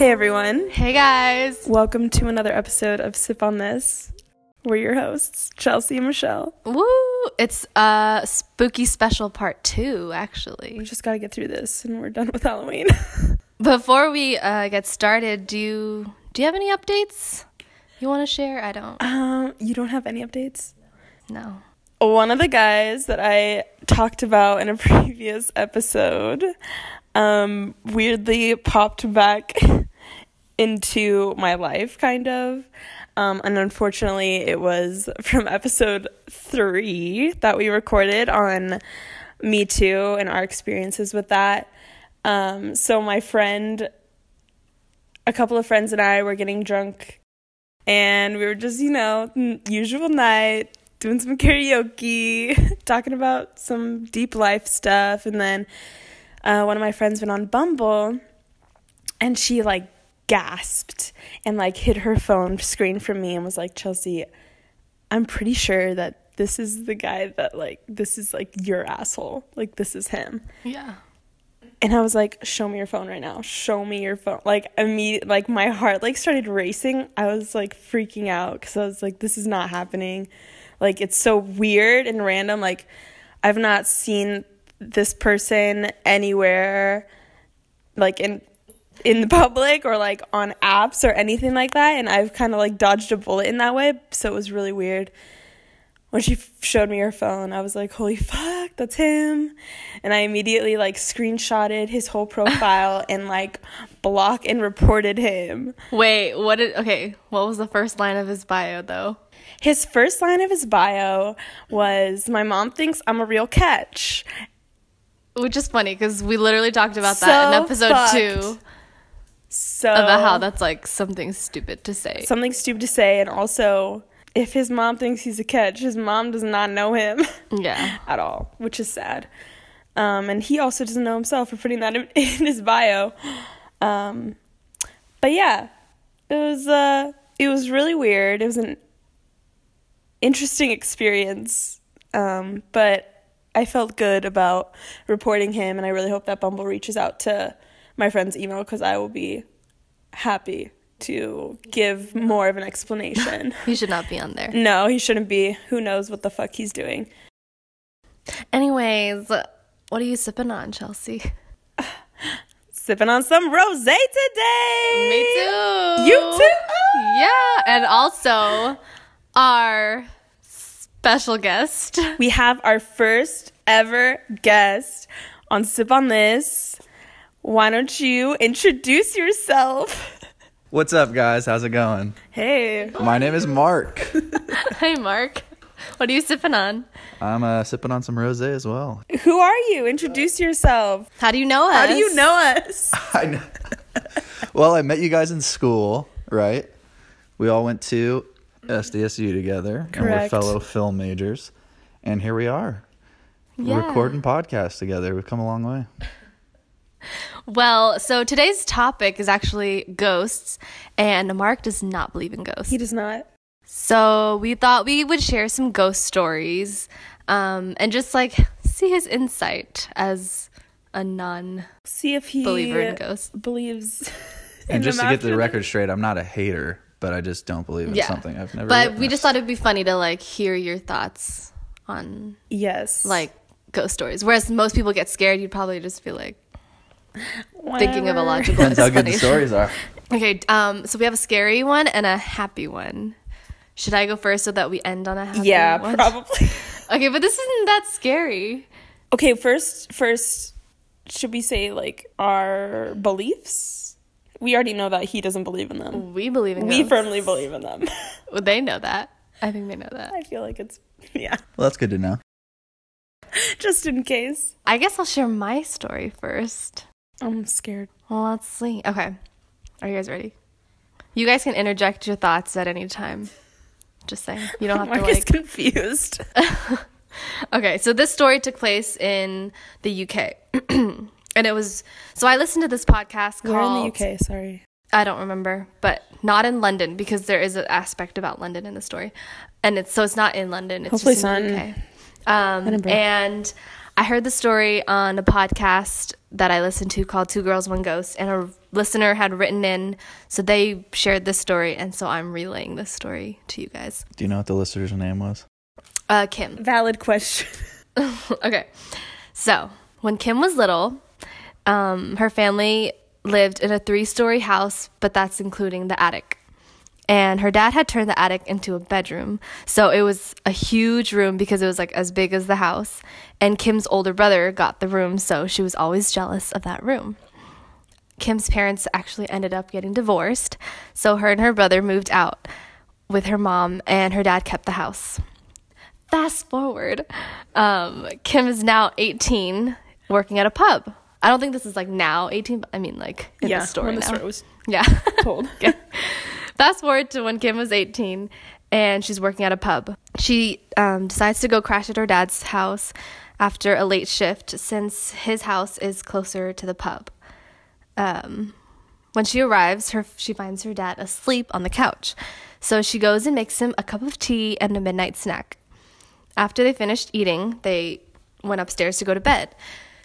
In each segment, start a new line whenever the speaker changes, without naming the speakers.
Hey everyone,
Hey guys.
welcome to another episode of Sip on This. We're your hosts, Chelsea and Michelle.
Woo! It's uh spooky special part 2 actually.
We just got to get through this and we're done with Halloween.
Before we uh get started, do you do you have any updates you want to share? I don't.
um, you don't have any updates?
No.
One of the guys that I talked about in a previous episode um, weirdly popped back into my life, kind of. Um, and unfortunately, it was from episode three that we recorded on Me Too and our experiences with that. Um, so, my friend, a couple of friends, and I were getting drunk, and we were just, you know, usual night, doing some karaoke, talking about some deep life stuff. And then uh, one of my friends went on Bumble and she like gasped and like hid her phone screen from me and was like, Chelsea, I'm pretty sure that this is the guy that like, this is like your asshole. Like, this is him.
Yeah.
And I was like, show me your phone right now. Show me your phone. Like immediate like my heart like started racing. I was like freaking out cuz I was like this is not happening. Like it's so weird and random like I've not seen this person anywhere like in in the public or like on apps or anything like that and I've kind of like dodged a bullet in that way, so it was really weird when she f- showed me her phone, I was like, holy fuck, that's him. And I immediately like screenshotted his whole profile and like block and reported him.
Wait, what did Okay, what was the first line of his bio though?
His first line of his bio was, My mom thinks I'm a real catch.
Which is funny cuz we literally talked about that in episode
fucked.
2
So,
about how that's like something stupid to say.
something stupid to say. And also, if his mom thinks he's a catch, his mom does not know him.
yeah.
at all, which is sad. Um, and he also doesn't know himself for putting that in, in his bio. Um, but yeah, it was uh, it was really weird. It was an interesting experience, um, but I felt good about reporting him, and I really hope that Bumble reaches out to my friend's email because I will be happy to give more of an explanation.
He should not be on there.
no, he shouldn't be. Who knows what the fuck he's doing.
Anyways, what are you sipping on, Chelsea?
Sipping on some rose today.
Me too.
You too?
Yeah, and also our special guest.
We have our first ever guest on Sip on This. Why don't you introduce yourself?
What's up, guys? How's it going?
Hey.
My name is Mark.
Hey, Mark. What are you sipping on?
I'm uh, sipping on some rosé as well.
Who are you? Introduce yourself.
How do you know us?
How do you know us?
I know. well, I met you guys in school, right? We all went to SDSU together, and we're fellow film majors, and here we are,
Yeah.
recording podcasts together. We've come a long way.
Well, so today's topic is actually ghosts, and Mark does not believe in ghosts.
He does not.
So we thought we would share some ghost stories, um, and just like see his insight as a non
See if he
believer in ghosts.
believes. in
And just to get the record straight, I'm not a hater, but I just don't believe in
Yeah.
something I've never.
But we just thought it'd be funny to like hear your thoughts on
Yes.
like ghost stories. Whereas most people get scared, you'd probably just feel like thinking of a
Whatever.
logical
Depends how good the
explanation.
stories are.
Okay, um, so we have a scary one and a happy one. Should I go first so that we end on a happy
Yeah,
one?
probably.
Okay, but this isn't that scary.
okay, first, first, should we say like our beliefs? We already know that he doesn't believe in them.
We believe in them.
We
ghosts.
firmly believe in them.
Well, they know that. I think they know that.
I feel like it's yeah,
Well, that's good to know.
just in case.
I guess I'll share my story first.
I'm scared.
Well, let's see. Okay. Are you guys ready? You guys can interject your thoughts at any time. Just saying. You don't have to
Mark is
like
confused.
Okay, so this story took place in the UK. and it was so I listened to this podcast called
We're in the UK. Sorry.
I don't remember, but not in London because there is an aspect about London in the story, and it's so it's not in London. It's
Hopefully
just in the UK. Um, and I heard the story on a podcast that I listened to called Two Girls, One Ghost, and a listener had written in, so they shared this story, and so I'm relaying this story to you guys.
Do you know what the listener's name was?
Uh, Kim.
Valid question.
okay. So, when Kim was little, um, her family lived in a three story house, but that's including the attic. And her dad had turned the attic into a bedroom. So it was a huge room because it was like as big as the house. And Kim's older brother got the room, so she was always jealous of that room. Kim's parents actually ended up getting divorced, so her and her brother moved out with her mom, and her dad kept the house. Fast forward, um, Kim is now 18, working at a pub. I don't think this is like now 18, but I mean like in
yeah,
the story
when the
now.
story was
yeah.
told.
Okay. Fast forward to when Kim was 18 and she's working at a pub. She um, decides to go crash at her dad's house after a late shift since his house is closer to the pub. Um, when she arrives, her she finds her dad asleep on the couch. So she goes and makes him a cup of tea and a midnight snack. After they finished eating, they went upstairs to go to bed.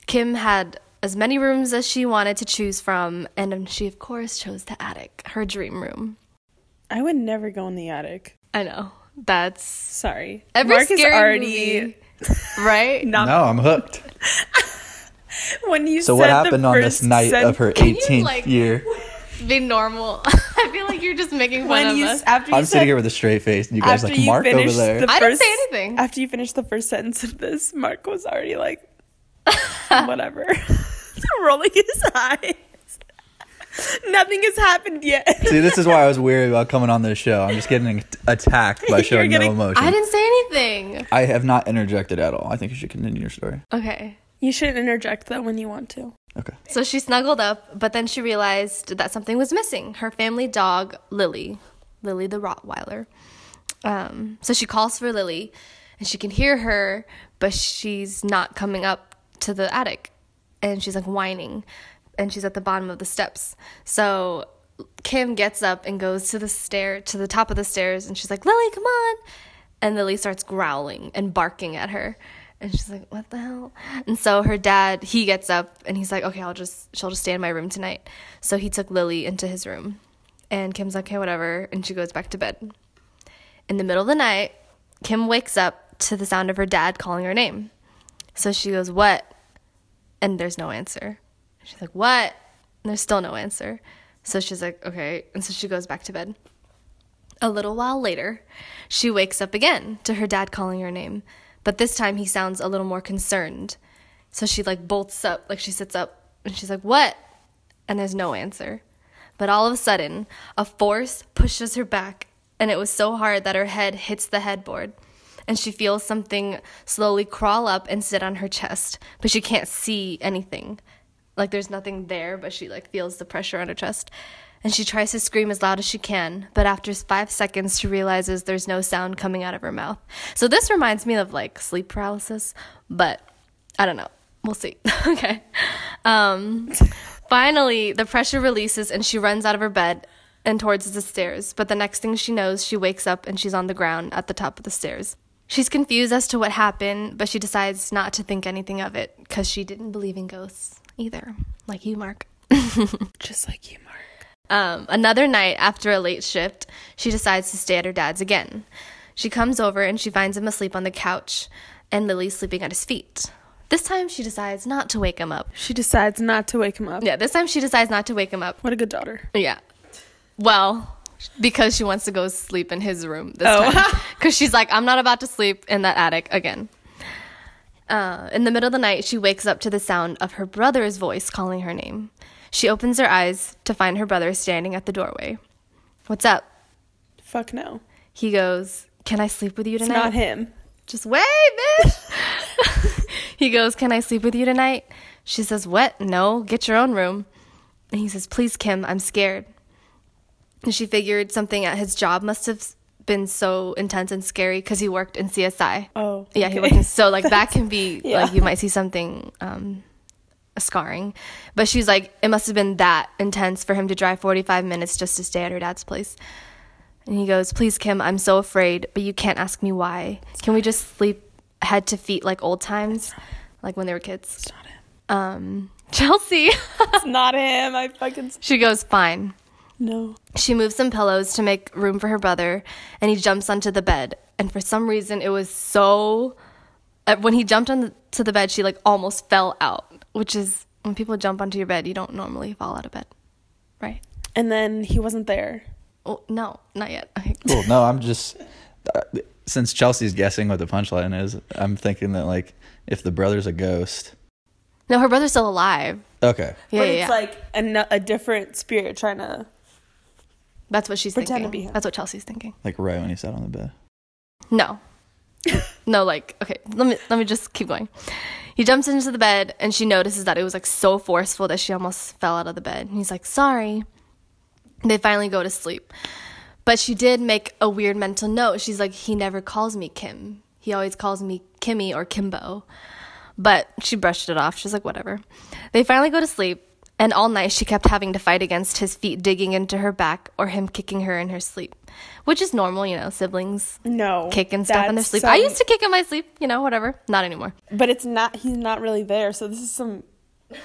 Kim had as many rooms as she wanted to choose from, and she, of course, chose the attic, her dream room.
I would never go in the attic.
I know. That's
Sorry.
every
Mark is
scary
already
movie, right?
not
no, I'm hooked.
when you
So
said
what happened on this night
sen-
of her
Can you,
18th
like-
year?
Be normal. I feel like you're just making fun
when
of
you
us.
after you
I'm
said,
sitting here with a straight face, and you guys
after
like
you
Mark over there.
the
I didn't
first-
say anything.
After you finished the first sentence of this, Mark was already like, whatever, rolling his eyes. Nothing has happened yet.
See, this is why I was weary about coming on this show. I'm just getting attacked by showing
getting-
no emotion.
I didn't say anything.
I have not interjected at all. I think you should continue your story.
Okay.
You should interject though when you want to.
Okay.
So she snuggled up, but then she realized that something was missing her family dog, Lily. Lily the Rottweiler. Um, so she calls for Lily, and she can hear her, but she's not coming up to the attic. And she's like whining, and she's at the bottom of the steps. So Kim gets up and goes to the stair to the top of the stairs, and she's like, Lily, come on. And Lily starts growling and barking at her. And she's like, "What the hell?" And so her dad, he gets up and he's like, "Okay, I'll just she'll just stay in my room tonight." So he took Lily into his room. And Kim's like, "Okay, whatever." And she goes back to bed. In the middle of the night, Kim wakes up to the sound of her dad calling her name. So she goes, "What?" And there's no answer. She's like, "What?" And there's still no answer. So she's like, "Okay." And so she goes back to bed. A little while later, she wakes up again to her dad calling her name, but this time he sounds a little more concerned. So she like bolts up, like she sits up, and she's like, "What?" And there's no answer. But all of a sudden, a force pushes her back, and it was so hard that her head hits the headboard. And she feels something slowly crawl up and sit on her chest, but she can't see anything. Like there's nothing there, but she like feels the pressure on her chest. And she tries to scream as loud as she can, but after five seconds, she realizes there's no sound coming out of her mouth. So this reminds me of like sleep paralysis, but I don't know. We'll see. okay. Um, finally, the pressure releases and she runs out of her bed and towards the stairs. But the next thing she knows, she wakes up and she's on the ground at the top of the stairs. She's confused as to what happened, but she decides not to think anything of it because she didn't believe in ghosts either, like you, Mark.
Just like you, Mark.
Um, another night after a late shift, she decides to stay at her dad's again. She comes over and she finds him asleep on the couch, and Lily sleeping at his feet. This time she decides not to wake him up.
She decides not to wake him up.
Yeah, this time she decides not to wake him up.
What a good daughter.
Yeah. Well, because she wants to go sleep in his room this
Oh.
time. Because she's like, I'm not about to sleep in that attic again. Uh, in the middle of the night, she wakes up to the sound of her brother's voice calling her name. She opens her eyes to find her brother standing at the doorway. What's up?
Fuck no.
He goes, Can I sleep with you
It's
tonight?
not him.
Just wait, bitch. he goes, Can I sleep with you tonight? She says, What? No, get your own room. And he says, Please, Kim, I'm scared. And she figured something at his job must have been so intense and scary because he worked in CSI.
Oh.
Yeah, he worked in, so like that can be
Yeah.
like you might see something um scarring. But she's like, it must have been that intense for him to drive 45 minutes just to stay at her dad's place. And he goes, Please, Kim, I'm so afraid, but you can't ask me why. Can we just sleep head to feet like old times? like when they were kids.
It's not him.
Um, Chelsea,
It's not him. I fucking
she goes, fine.
No.
She moves some pillows to make room for her brother, and he jumps onto the bed. And for some reason, it was so. uh, When he jumped onto the bed, she like almost fell out, which is when people jump onto your bed, you don't normally fall out of bed, right?
And then he wasn't there.
Oh no, not yet. Okay.
Cool. No, I'm just uh, since Chelsea's guessing what the punchline is, I'm thinking that like if the brother's a ghost.
No, her brother's still alive.
Okay.
Yeah,
but
yeah,
it's
yeah.
like a, a different spirit trying to.
That's what she's
Pretend to
thinking.
be him.
That's what Chelsea's thinking.
Like right when he sat on the bed.
No. no, like, okay, let me let me just keep going. He jumps into the bed and she notices that it was like so forceful that she almost fell out of the bed. And he's like, "Sorry." They finally go to sleep. But she did make a weird mental note. She's like, "He never calls me Kim. He always calls me Kimmy or Kimbo." But she brushed it off. She's like, "Whatever." They finally go to sleep. And all night she kept having to fight against his feet digging into her back or him kicking her in her sleep, which is normal, you know, siblings
No.
kick and stuff in their sleep.
some-
I um, used to kick in my sleep, you know, whatever. Not anymore.
But it's not. He's not really there. So this is some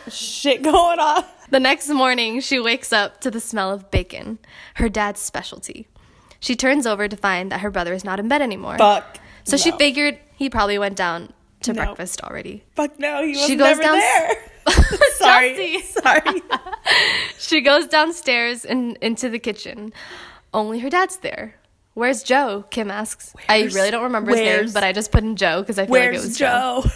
shit going on.
The next morning, she wakes up to the smell of bacon, her dad's specialty. She turns over to find that her brother is not in bed anymore.
Fuck.
so she figured he probably went down to
No.
breakfast already.
Fuck no. He was
She goes
never
down-
there. Sorry. Sorry.
She goes downstairs and into the kitchen. Only her dad's there. Where's Joe? Kim asks. I really don't remember his name, but I just put in Joe because I feel like it was Joe.
Joe?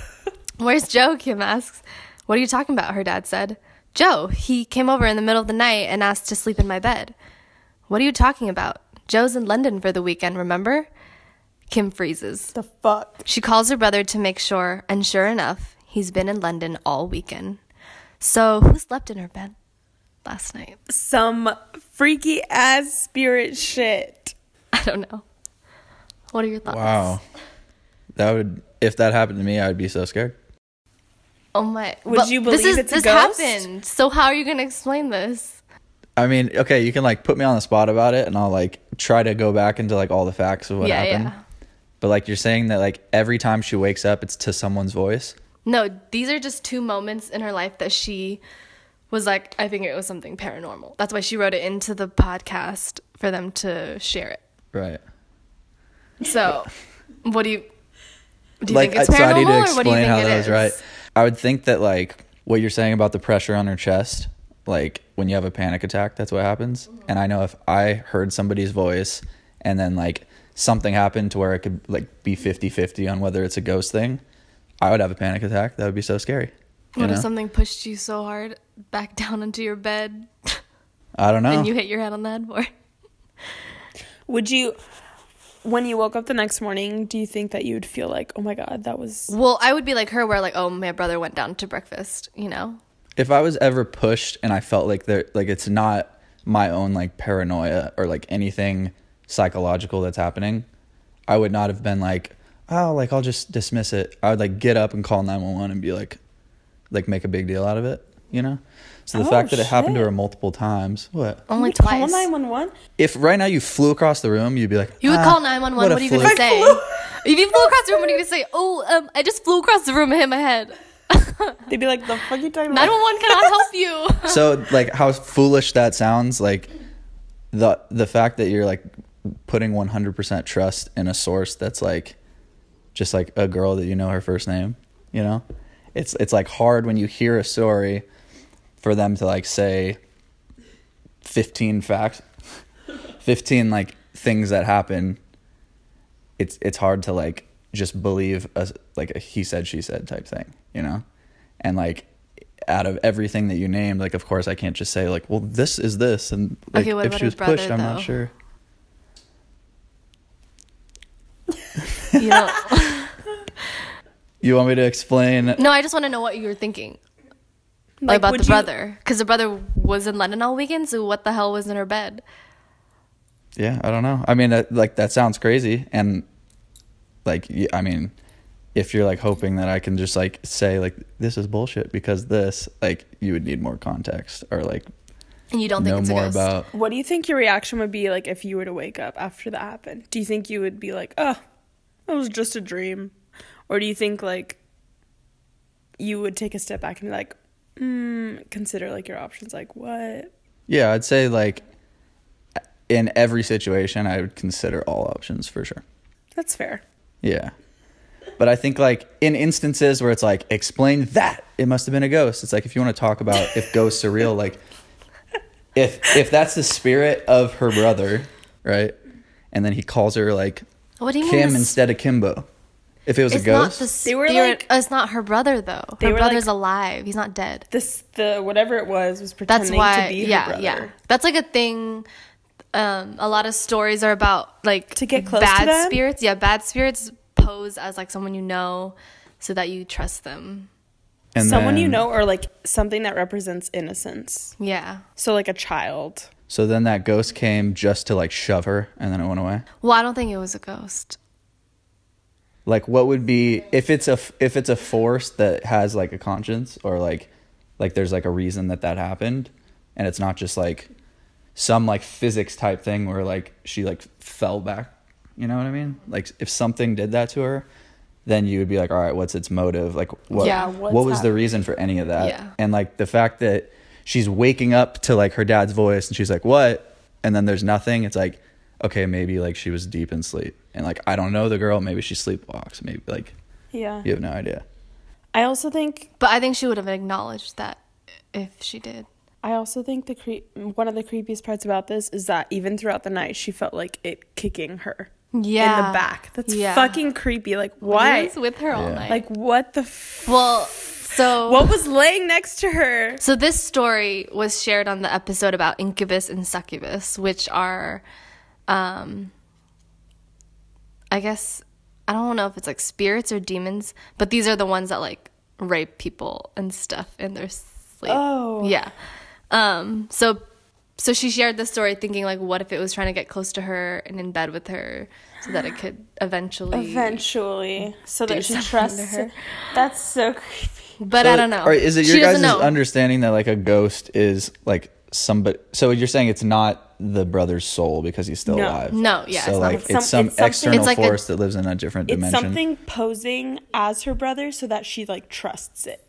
Where's Joe? Kim asks. What are you talking about? Her dad said. Joe, he came over in the middle of the night and asked to sleep in my bed. What are you talking about? Joe's in London for the weekend, remember? Kim freezes.
the fuck.
She calls her brother to make sure, and sure enough, he's been in London all weekend. So, who slept in her bed last night?
Some freaky ass spirit shit.
I don't know. What are your thoughts?
Wow. That would if that happened to me, I would be so scared.
Oh my.
Would
But
you
this
believe
is,
it's a
this
ghost?
happened. So, how are you going to explain this?
I mean, okay, you can like put me on the spot about it and I'll like try to go back into like all the facts of what
yeah,
happened.
yeah.
But like you're saying that like every time she wakes up it's to someone's voice.
No, these are just two moments in her life that she was like, I think it was something paranormal. That's why she wrote it into the podcast for them to share it.
Right.
So, what do you do? You
like
think it's
I- so I
paranormal,
need to
or what do you
explain how
it
that
is?
was right. I would think that like what you're saying about the pressure on her chest, like when you have a panic attack, that's what happens. Mm-hmm. And I know if I heard somebody's voice and then like something happened to where it could like be 50-50 on whether it's a ghost thing, I would have a panic attack. That would be so scary.
What
know?
if something pushed you so hard back down into your bed
I don't know.
and you hit your head on the headboard?
Would you, when you woke up the next morning, do you think that you would feel like, oh my god, that was
Well, I would be like her, where like, oh, my brother went down to breakfast. You know?
if I was ever pushed and I felt like there like it's not my own like paranoia or like anything psychological that's happening, I would not have been like, oh, like I'll just dismiss it. I would like get up and call 911 and be like like make a big deal out of it, you know? So the
Oh,
fact that it happened to her multiple times, what?
Only
You would Call
twice.
nine one one.
If right now you flew across the room, you'd be like,
You would
"Ah,
call 911. What,
a
are you going to say? if you flew across the room, what are you going to say? Oh, um, I just flew across the room and hit my head.
They'd be like, the fuck you talking about?
911 cannot help you.
so like how foolish that sounds like the the fact that you're like putting 100% trust in a source that's like just like a girl that you know her first name you know? It's it's like hard when you hear a story for them to like say 15 facts 15 like things that happen. It's it's hard to like just believe a like a he said she said type thing you know? And like out of everything that you named like of course i can't just say like well this is this and like
Okay,
if she was
brother,
pushed i'm
though?
not sure
You know?
you want me to explain
No, I just want to know what you were thinking
Like,
about the
you-
brother. Because the brother was in London all weekend, so what the hell was in her bed?
yeah i don't know i mean uh, like that sounds crazy and like I mean if you're like hoping that i can just like say like this is bullshit because this like you would need more context or like
And you don't think
know
it's a
more
ghost?
about
What do you think your reaction would be like if you were to wake up after that happened? Do you think you would be like, oh, it was just a dream? Or do you think like you would take a step back and be like, mm, consider like your options. Like what?
Yeah, I'd say like in every situation, I would consider all options for sure.
That's fair.
Yeah. But I think like in instances where it's like explain that it must have been a ghost. It's like if you want to talk about if ghosts are real, like if if that's the spirit of her brother, right? And then he calls her like
What do you?
Kim
this-
instead of Kimbo. If it was
it's
a ghost,
not the
They were like-
oh, it's not her brother though. Her brother's
like-
alive. He's not dead.
This the whatever it was was
That's
pretending
why.
to be her brother.
yeah. That's like a thing. Um, a lot of stories are about like
To get close to
bad
them?
spirits. Yeah, bad spirits pose as like someone you know, so that you trust them.
And
Someone you know, or like something that represents innocence.
Yeah.
So like a child.
So then that ghost came just to like shove her, and then it went away.
Well, I don't think it was a ghost.
Like, what would be if it's a if it's a force that has like a conscience, or like like there's like a reason that that happened, and it's not just like some like physics type thing where like she like fell back. You know what I mean? Like if something did that to her, then you would be like, all right, what's its motive? Like what
Yeah,
what was the reason for any of that?
Yeah.
And like the fact that she's waking up to like her dad's voice and she's like, what? And then there's nothing. It's like, okay, maybe like she was deep in sleep. And like I don't know the girl, maybe she sleepwalks. Maybe like
Yeah.
you have no idea.
I also think
But I think she would have acknowledged that if she did.
I also think the cre- one of the creepiest parts about this is that even throughout the night she felt like it kicking her
Yeah.
in the back. That's
Yeah.
fucking creepy. Like
He
why?
was with her all
Yeah.
night.
Like what the f-
well, so
what was laying next to her?
So this story was shared on the episode about incubus and succubus, which are, um, I guess I don't know if it's like spirits or demons, but these are the ones that like rape people and stuff in their sleep.
Oh.
yeah. Um. So, so she shared the story, thinking like, what if it was trying to get close to her and in bed with her, so that it could eventually.
Eventually, so that she trusts
her.
her. That's so creepy.
But
So-
I don't know.
Or is it
She
your
doesn't
guys' understanding that like a ghost is like somebody? So you're saying it's not the brother's soul because he's still
No.
alive.
No, yeah,
So
it's
like
It's
it's
some-
some,
it's
external
It's like a-
force that lives in a different
It's
dimension.
something posing as her brother so that she like trusts it.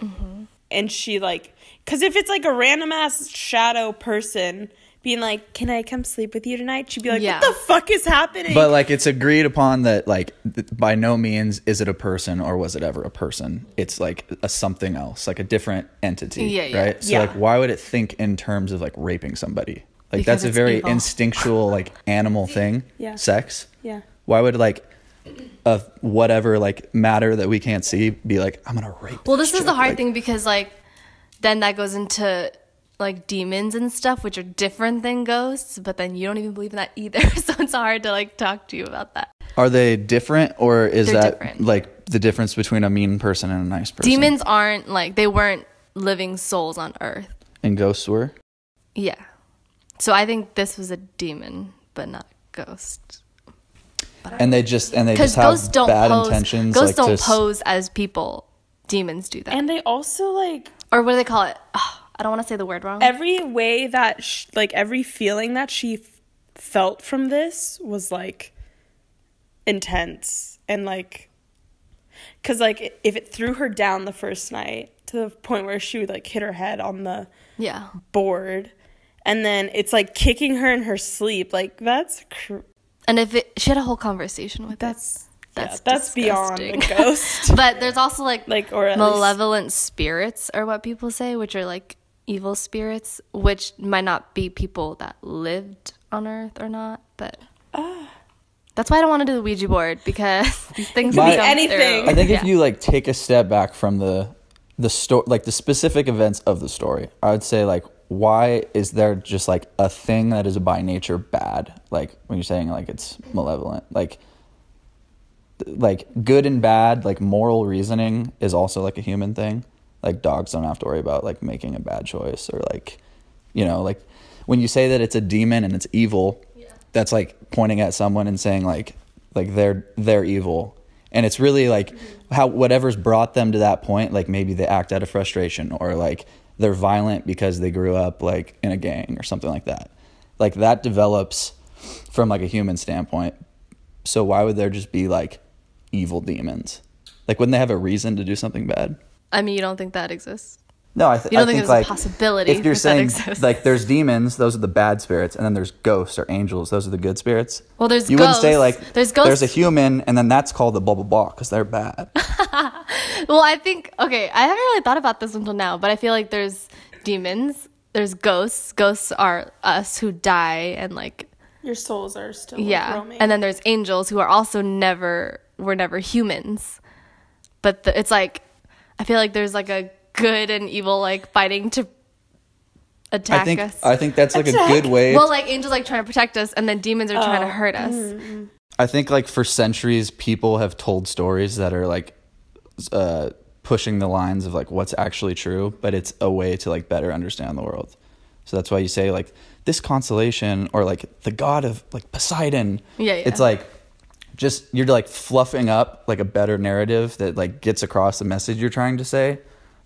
Mm-hmm.
And she like, because if it's like a random ass shadow person being like, "Can I come sleep with you tonight?" She'd be like,
Yeah.
"What the fuck is happening?"
But like it's agreed upon that like th- by no means is it a person or was it ever a person. It's like a something else, like a different entity,
Yeah, yeah.
right? So
Yeah.
like why would it think in terms of like raping somebody? Like
Because
that's a very
evil.
instinctual like animal thing.
Yeah.
Sex.
yeah,
Why would like a whatever like matter that we can't see be like I'm going to rape
Well, this is the hard
like-
thing because like then that goes into like demons and stuff, which are different than ghosts. But then you don't even believe in that either, so it's hard to like talk to you about that.
Are they different or is
They're
that
different.
like the difference between a mean person and a nice person?
Demons aren't like they weren't living souls on Earth.
and ghosts were?
Yeah, so I think this was a demon, but not a ghost.
And they just and they just have
ghosts don't
bad
pose.
intentions
Ghosts
like
don't
s-
pose as people. Demons do that,
and they also like
or what do they call it? Ugh, I don't want to say the word wrong.
every way that sh- like every feeling that she f- felt from this was like intense and like because like if it threw her down the first night to the point where she would like hit her head on the
yeah,
board and then it's like kicking her in her sleep like that's cr-
and if it, she had a whole conversation with
that's
That's
that's that's beyond a
disgusting.
ghost
but there's also like
like or at least-
malevolent spirits are what people say which are like evil spirits which might not be people that lived on earth or not but
Ah.
that's why i don't want to do the ouija board because these things
Could be
come
anything.
through.
I think if you like take a step back from the the story, like the specific events of the story, I would say like why is there just like a thing that is by nature bad? Like when you're saying like it's malevolent, like like good and bad, like moral reasoning is also like a human thing. Like dogs don't have to worry about like making a bad choice or like you know like when you say that it's a demon and it's evil, that's like pointing at someone and saying like like they're they're evil. And it's really like mm-hmm. how whatever's brought them to that point like maybe they act out of frustration or like they're violent because they grew up like in a gang or something like that. Like that develops from like a human standpoint. So why would there just be like evil demons Like, wouldn't they have a reason to do something bad?
I mean, you don't think that exists?
No, I, th-
You don't
I
think
think,
there's a possibility
if you're
that that
saying
exists?
like there's demons, those are the bad spirits, and then there's ghosts or angels, those are the good spirits.
Well, there's
you wouldn't say like
There's
There's a human, and then that's called the blah blah blah because they're bad.
Well, I think okay. I haven't really thought about this until now, but I feel like there's demons, there's ghosts. Ghosts are us who die and like
Your souls are still
yeah,
roaming.
and then there's angels who are also never were never humans, but the, it's like I feel like there's like a good and evil like fighting to attack
I think
us.
I think that's like
Attack.
a good way.
well, like angels like trying to protect us, and then demons are trying to
Oh.
hurt us.
I think like for centuries, people have told stories that are like uh, pushing the lines of like what's actually true, but it's a way to like better understand the world. So that's why you say like this constellation or like the god of like Poseidon.
Yeah, yeah.
It's like just you're like fluffing up like a better narrative that like gets across the message you're trying to say.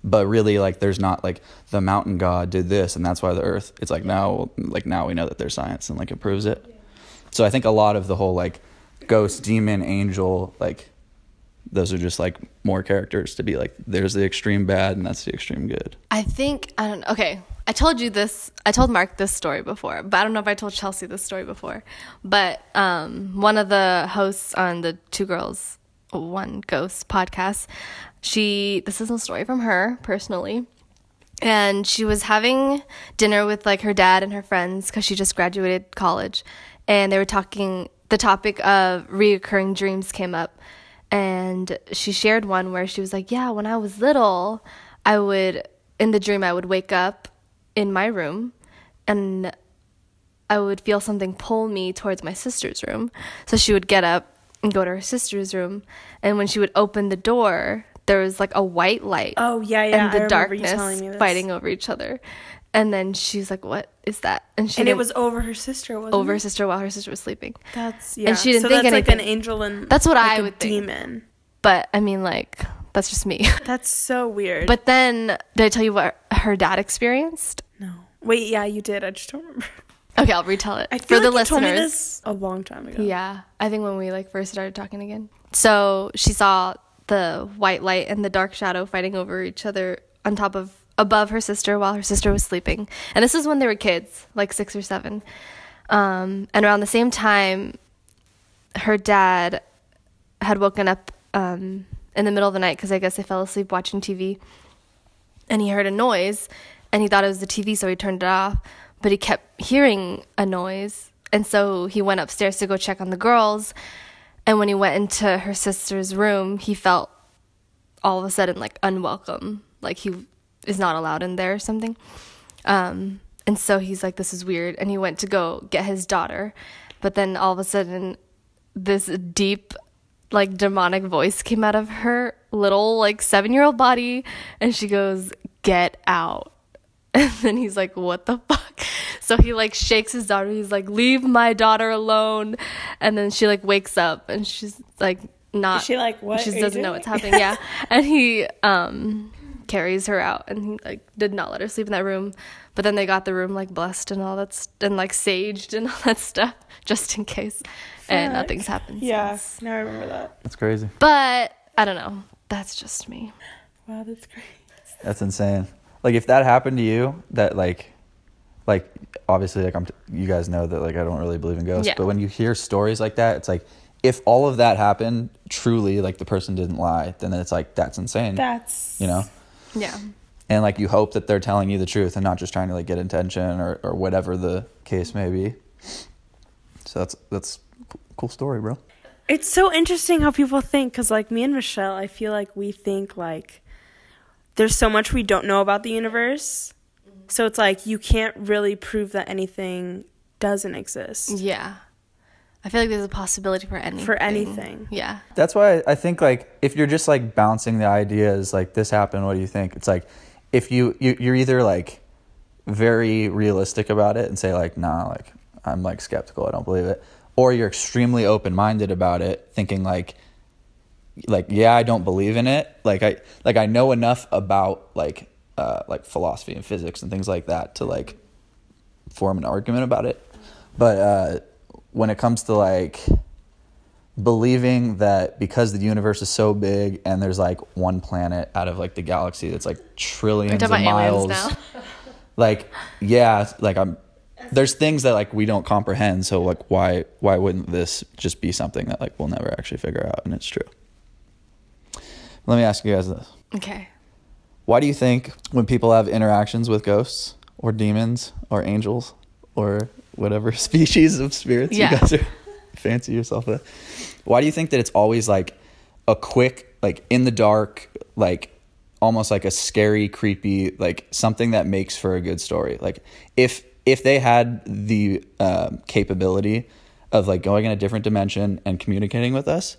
But really, like, there's not like the mountain god did this, and that's why the Earth. It's like now, like now we know that there's science and like it proves it. So I think a lot of the whole like ghost, demon, angel, like those are just like more characters to be like there's the extreme bad and that's the extreme good.
I think I don't. Okay, I told you this. I told Mark this story before, but I don't know if I told Chelsea this story before. But um, one of the hosts on the Two Girls One Ghost podcast, she this is a story from her personally, and she was having dinner with like her dad and her friends because she just graduated college, and they were talking. The topic of reoccurring dreams came up, and she shared one where she was like, "Yeah, when I was little, I would in the dream I would wake up in my room, and I would feel something pull me towards my sister's room. So she would get up and go to her sister's room, and when she would open the door, there was like a white light
Oh, yeah, yeah,
and the
remember you telling
darkness
me this.
fighting over each other. And then she's like, "What is that?" And she
and it was over her sister, wasn't
over her sister while her sister was sleeping.
That's yeah.
And she didn't
so
think
that's like an
anything.
angel and
That's what
like
I
a
would think.
demon.
But I mean, like, that's just me.
That's so weird.
but then, did I tell you what her dad experienced?
no, wait, yeah, you did. I just don't remember.
Okay, I'll retell it
I
for the
like me
listeners.
this a long time ago.
Yeah, I think when we like first started talking again. So she saw the white light and the dark shadow fighting over each other on top of above her sister while her sister was sleeping. And this is when they were kids, like 6 or 7. Um, and around the same time her dad had woken up um, in the middle of the night because I guess they fell asleep watching TV. And he heard a noise and he thought it was the TV, so he turned it off. But he kept hearing a noise. And so he went upstairs to go check on the girls. And when he went into her sister's room, he felt all of a sudden like unwelcome, like he is not allowed in there or something. Um, and so he's like, this is weird. And he went to go get his daughter. But then all of a sudden, this deep, like demonic voice came out of her little, like seven year old body. And she goes, Get out. And then he's like, What the fuck? So he like shakes his daughter. He's like, Leave my daughter alone. And then she like wakes up and she's like, not
Is she like, "What
she doesn't know what's happening yeah and he um carries her out and he like did not let her sleep in that room but then they got the room like blessed and all that st- and like saged and all that stuff just in case and nothing's happened
Yeah,
since.
now I remember that.
That's crazy.
but i don't know that's just me
Wow, that's crazy.
That's insane. Like if that happened to you, that like, like obviously like I'm, t- you guys know that like I don't really believe in ghosts,
Yeah.
but when you hear stories like that, it's like if all of that happened truly, like the person didn't lie, then it's like that's insane.
That's
you know,
yeah
and like you hope that they're telling you the truth and not just trying to like get attention or or whatever the case may be. So that's that's cool story, bro.
It's so interesting how people think because, like me and Michelle, I feel like we think like there's so much we don't know about the universe. Mm-hmm. So it's like you can't really prove that anything doesn't exist.
yeah i feel like there's a possibility for anything
For anything.
yeah
That's why I think like if you're just like bouncing the ideas like this happened, what do you think? It's like if you, you you're either like very realistic about it and say like nah, like I'm like skeptical, I don't believe it, or you're extremely open minded about it, thinking like like yeah, I don't believe in it. Like I like I know enough about like uh like philosophy and physics and things like that to like form an argument about it. But uh when it comes to like believing that because the universe is so big and there's like one planet out of like the galaxy that's like trillions of
talking about aliens
miles. Like, yeah, like I'm. There's things that like we don't comprehend. So like, why why wouldn't this just be something that like we'll never actually figure out? And it's true. Let me ask you guys this.
Okay.
Why do you think when people have interactions with ghosts or demons or angels or whatever species of spirits
Yeah.
you guys are fancy yourself with, why do you think that it's always like a quick, like in the dark, like almost like a scary, creepy, like something that makes for a good story? Like if if they had the um, capability of like going in a different dimension and communicating with us,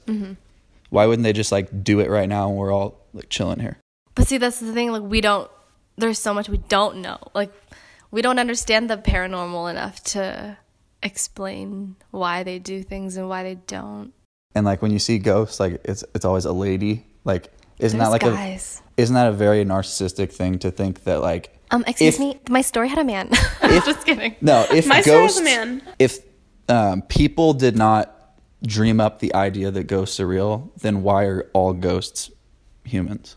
why wouldn't they just like do it right now and we're all like chilling here?
But see, that's the thing. Like, we don't. There's so much we don't know. Like, we don't understand the paranormal enough to explain why they do things and why they don't.
and like when you see ghosts like it's it's always a lady like isn't
There's
that like
guys.
a isn't that a very narcissistic thing to think that like
Um, excuse
if-
me. My story had a man.
If-
Just kidding.
no if
My story has a man.
if um, people did not dream up the idea that ghosts are real then why are all ghosts humans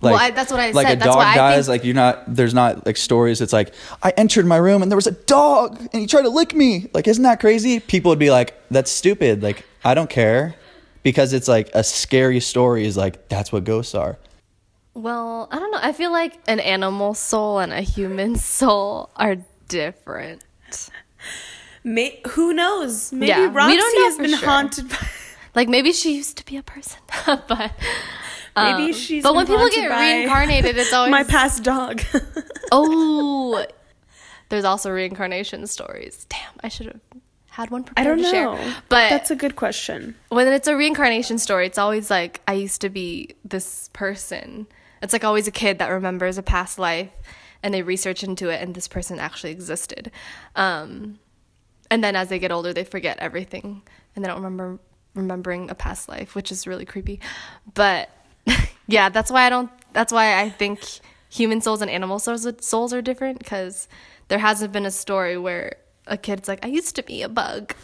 Well, I- that's what I
like
said.
a
That's
dog
why
dies
think-
like you're not there's not like stories it's like i entered my room and there was a dog and he tried to lick me like isn't that crazy people would be like that's stupid like i don't care because it's like a scary story is like that's what ghosts are
Well, I don't know. I feel like an animal soul and a human soul are different.
May- who knows? Maybe
Yeah,
Roxy
know
has been
sure.
haunted by.
Like maybe she used to be a person, but
Maybe
um,
she's.
But when people get reincarnated, it's always
my past dog.
Oh, there's also reincarnation stories. Damn, I should have had one prepared I
don't
to
know.
share. But
that's a good question.
when it's a reincarnation story, it's always like I used to be this person. It's like always a kid that remembers a past life, and they research into it, and this person actually existed. Um, and then as they get older, they forget everything, and they don't remember remembering a past life, which is really creepy. But yeah, that's why I don't. That's why I think human souls and animal souls souls are different because there hasn't been a story where a kid's like, I used to be a bug.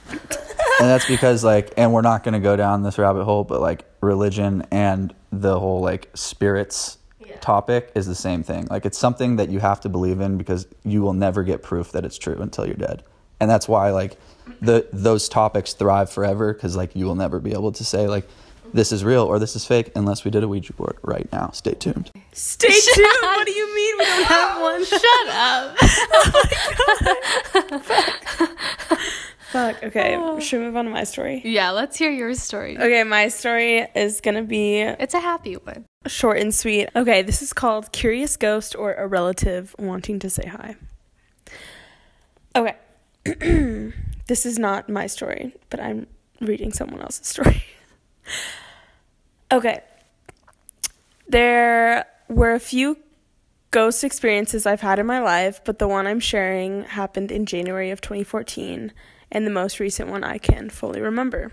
and that's because like and we're not going to go down this rabbit hole but like religion and the whole like spirits topic is the same thing like it's something that you have to believe in because you will never get proof that it's true until you're dead and that's why like the those topics thrive forever because like you will never be able to say like this is real or this is fake unless we did a ouija board right now stay tuned
Stay tuned. What do you mean we don't have one?
Shut up.
Oh Fuck. Okay. Oh. Should we move on to my story?
yeah, let's hear your story.
Okay, my story is gonna be
It's a happy one.
short and sweet. Okay, this is called Curious Ghost or a Relative Wanting to Say Hi. Okay. this is not my story, but I'm reading someone else's story. okay. There were a few ghost experiences I've had in my life, but the one I'm sharing happened in January of 2014, and the most recent one I can fully remember.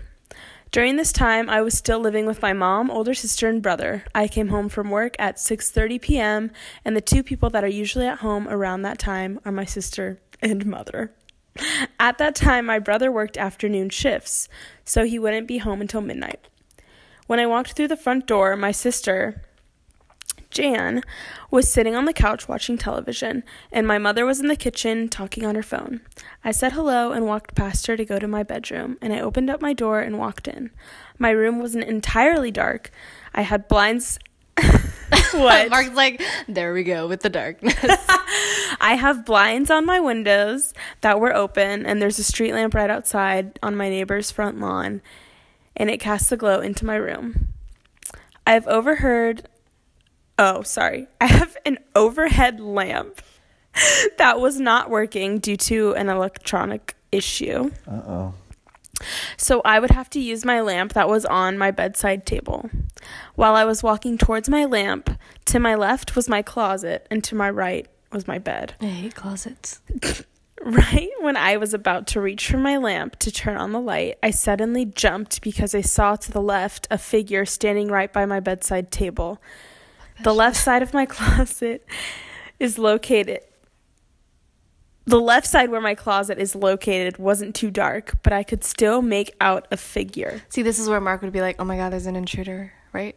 During this time, I was still living with my mom, older sister, and brother. I came home from work at 6:30 p.m., and the two people that are usually at home around that time are my sister and mother. At that time, my brother worked afternoon shifts, so he wouldn't be home until midnight. When I walked through the front door, my sister, Jan was sitting on the couch watching television, and my mother was in the kitchen talking on her phone. I said hello and walked past her to go to my bedroom, and I opened up my door and walked in. My room wasn't entirely dark. I had blinds. what?
Mark's like, there we go with the darkness.
I have blinds on my windows that were open, and there's a street lamp right outside on my neighbor's front lawn, and it casts a glow into my room. I've overheard. Oh, sorry. I have an overhead lamp that was not working due to an electronic issue.
uh-oh
So I would have to use my lamp that was on my bedside table. While I was walking towards my lamp, to my left was my closet, and to my right was my bed.
I hate closets.
Right when I was about to reach for my lamp to turn on the light, I suddenly jumped because I saw to the left a figure standing right by my bedside table. The left side of my closet is located. The left side where my closet is located wasn't too dark, but I could still make out a figure.
See, this is where Mark would be like, "Oh my god, there's an intruder," right?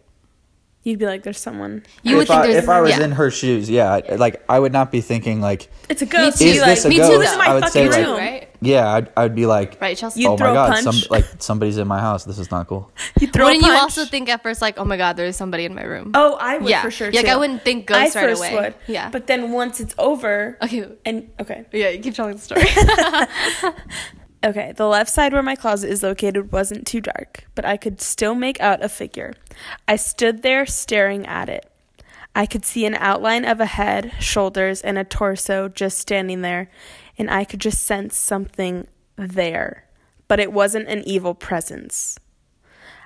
You'd be like, there's someone.
You would
if
think
I,
there's
if I was
yeah.
in her shoes, yeah, I- like I would not be thinking like,
It's a ghost.
Me
too.
Is
be
this a
like,
Me too,
ghost?
this is
my
I would say
fucking
like,
room.
right?
yeah, I'd, I'd be like,
Right, Chelsea.
Oh my god, some, like somebody's in my house. This is not cool.
You throw
Wouldn't
a
you also think at first like, "Oh my god, there's somebody in my room"?
Oh, I would
Yeah.
for sure.
Like,
too.
I wouldn't think ghost
I
right
first
away.
Would.
Yeah.
But then once it's over,
Okay.
and okay,
Yeah, you keep telling the story.
okay, the left side where my closet is located wasn't too dark, but I could still make out a figure. I stood there staring at it. I could see an outline of a head, shoulders, and a torso just standing there, and I could just sense something there. But it wasn't an evil presence.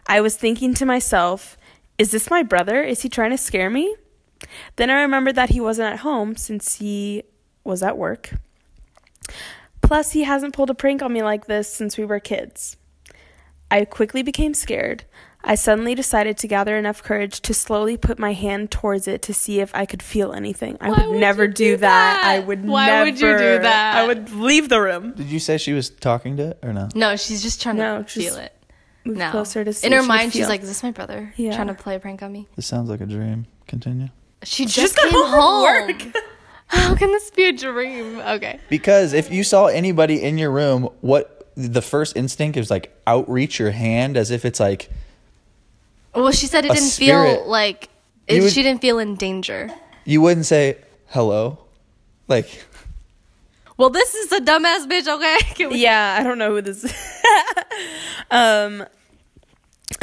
I was thinking to myself, is this my brother? Is he trying to scare me? Then I remembered that he wasn't at home since he was at work. Plus, he hasn't pulled a prank on me like this since we were kids. I quickly became scared. I suddenly decided to gather enough courage to slowly put my hand towards it to see if I could feel anything. I
Why
would
would
never do
do
that.
that?
I would
Why
never.
would you do that?
I would leave the room.
Did you say she was talking to it or no?
no, she's just trying
No,
to
just
feel it.
Move
No.
closer to see
in her
she'd
mind, she's
feel.
like, "Is this my brother
Yeah.
trying to play a prank on me?"
This sounds like a dream. Continue.
She just,
She just
came
home from work.
How can this be a dream? Okay.
Because if you saw anybody in your room, what the first instinct is like outreach your hand as if it's like
Well, she said it didn't
spirit.
feel like it,
would-
she didn't feel in danger.
you wouldn't say hello. Like
Well, this is a dumbass bitch. Okay. Can we-
yeah, I don't know who this is. um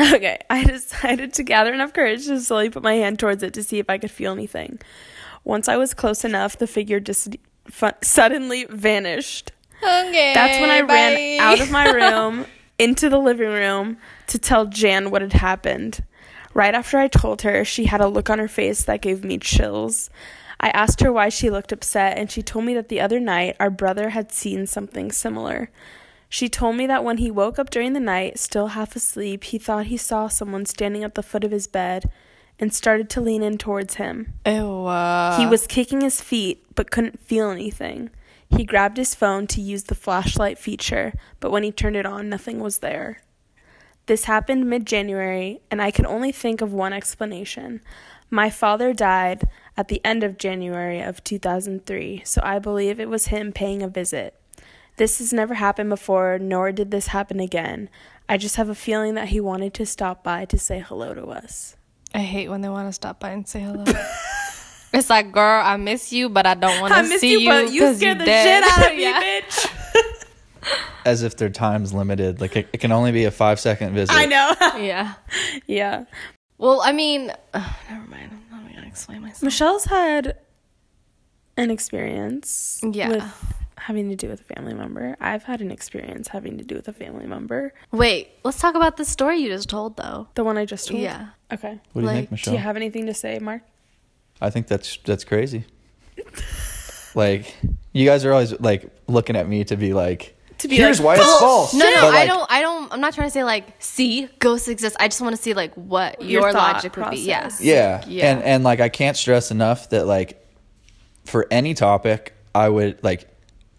okay, I decided to gather enough courage to slowly put my hand towards it to see if I could feel anything. Once I was close enough, the figure just fu- suddenly vanished.
Okay.
That's when I
bye.
ran out of my room into the living room to tell Jan what had happened. Right after I told her, she had a look on her face that gave me chills. I asked her why she looked upset, and she told me that the other night our brother had seen something similar. She told me that when he woke up during the night, still half asleep, he thought he saw someone standing at the foot of his bed and started to lean in towards him.
Ew. uh,
He was kicking his feet but couldn't feel anything. He grabbed his phone to use the flashlight feature, but when he turned it on, nothing was there. This happened mid January, and I can only think of one explanation. My father died at the end of January of 2003, so I believe it was him paying a visit. This has never happened before, nor did this happen again. I just have a feeling that he wanted to stop by to say hello to us.
I hate when they want to stop by and say hello. it's like, girl, I miss you, but I don't want to see you.
but you
'cause
scared
you
the shit out of me, bitch.
as if their time's limited. Like it, it can only be a five second visit.
I know.
Yeah.
yeah.
Well, I mean, ugh, never mind. I'm not gonna explain myself.
Michelle's had an experience
Yeah.
with having to do with a family member. I've had an experience having to do with a family member.
Wait, let's talk about the story you just told, though.
The one I just told.
Yeah.
Okay.
What do you
Like,
think, Michelle?
Do you have anything to say, Mark?
I think that's that's crazy. like you guys are always like looking at me to be like,
To be
here's
like,
why it's false.
No, no,
But,
I don't. I don't. I'm not trying to say like, see, ghosts exist. I just want to see like what
Your
your,
thought
logic would be. Yeah.
process.
Yeah.
Yeah.
And and like I can't stress enough that like for any topic, I would like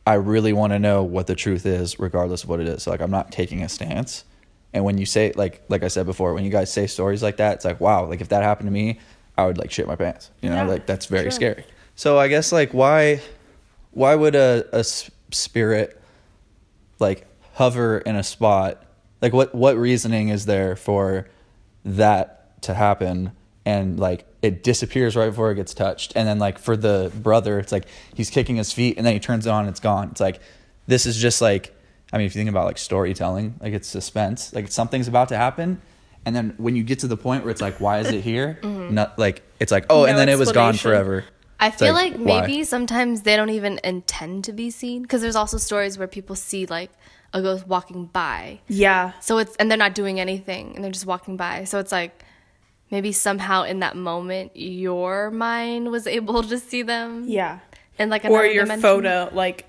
I really want to know what the truth is regardless of what it is. So like I'm not taking a stance. And when you say like like I said before, when you guys say stories like that, it's like wow, like if that happened to me, I would like shit my pants. You know,
Yeah,
like that's very
sure.
scary. So I guess like why why would a spirit like hover in a spot like what what reasoning is there for that to happen and like it disappears right before it gets touched. And then like for the brother it's like he's kicking his feet and then he turns it on and it's gone. It's like this is just like i mean if you think about like storytelling like it's suspense. Like something's about to happen. And then when you get to the point where it's like why is it here? Mm-hmm. Not like it's like oh and then it was gone forever.
I
It's
feel
like,
like, maybe sometimes they don't even intend to be seen because there's also stories where people see like a ghost walking by.
Yeah.
So it's and they're not doing anything and they're just walking by. So it's like maybe somehow in that moment your mind was able to see them.
Yeah.
And like
Or your
dimension.
photo, like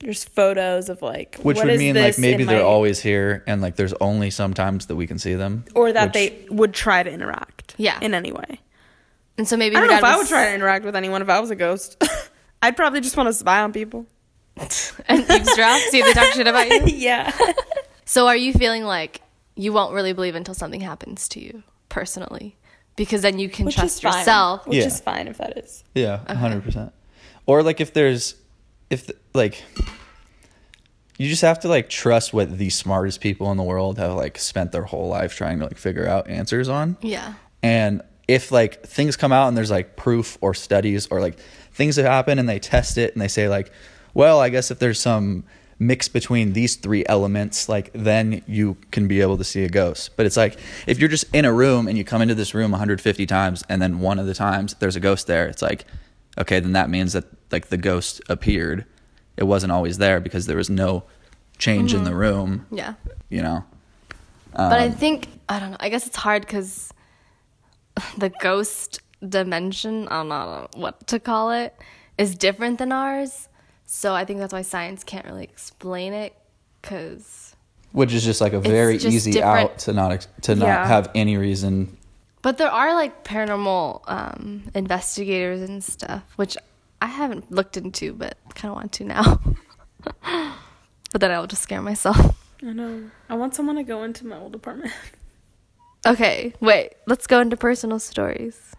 there's photos of like
which
what
would
is
mean like maybe they're
my-
always here and like there's only sometimes that we can see them
or that
which-
they would try to interact.
Yeah.
In any way.
And so maybe
I don't know if
dad
I would try to interact with anyone if I was a ghost. I'd probably just want to spy on people.
and eavesdrop, see if they talk shit about you.
yeah.
So are you feeling like you won't really believe until something happens to you personally? Because then you can
Which
trust yourself.
Which
Yeah.
is fine if that is.
Yeah, a hundred percent. Or like if there's, if like, you just have to like trust what the smartest people in the world have like spent their whole life trying to like figure out answers on.
Yeah.
And if like things come out and there's like proof or studies or like things that happen and they test it and they say like, well, I guess if there's some mix between these three elements, like then you can be able to see a ghost. But it's like if you're just in a room and you come into this room 150 times and then one of the times there's a ghost there, it's like, okay, then that means that like the ghost appeared. It wasn't always there because there was no change in the room,
Yeah.
you know.
But I
Um,
think I don't know. I guess it's hard because the ghost dimension, I don't know what to call it, is different than ours. So I think that's why science can't really explain it. Cause,
which is just like a very easy
different-
out to not to not
Yeah.
have any reason
but there are like paranormal um, investigators and stuff, which I haven't looked into, but kind of want to now. but then I'll just scare myself.
I know. I want someone to go into my old apartment.
Okay, wait. Let's go into personal stories.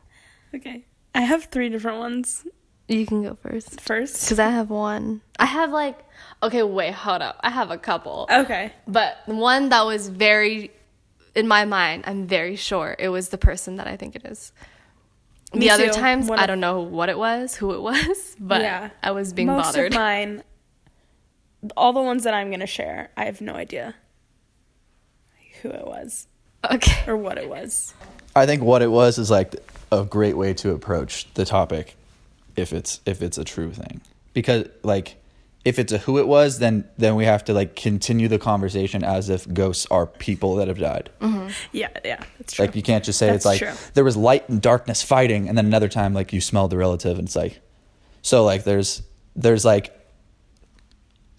okay. I have three different ones.
You can go first.
First.
Because I have one. I have like, okay, wait, hold up. I have a couple.
Okay.
But one that was very, in my mind, I'm very sure it was the person that I think it is.
Me
the other
too.
times,
One
I don't know what it was, who it was, but
Yeah.
I was being
Most
bothered.
of mine, all the ones that I'm gonna share, I have no idea who it was
okay.
or what it was.
I think what it was is like a great way to approach the topic if it's if it's a true thing. Because like if it's a who it was, then then we have to like continue the conversation as if ghosts are people that have died. Mm-hmm.
Yeah, yeah, that's true.
Like you can't just say
That's
it's like
true.
there was light and darkness fighting, and then another time like you smelled the relative, and it's like so like there's there's like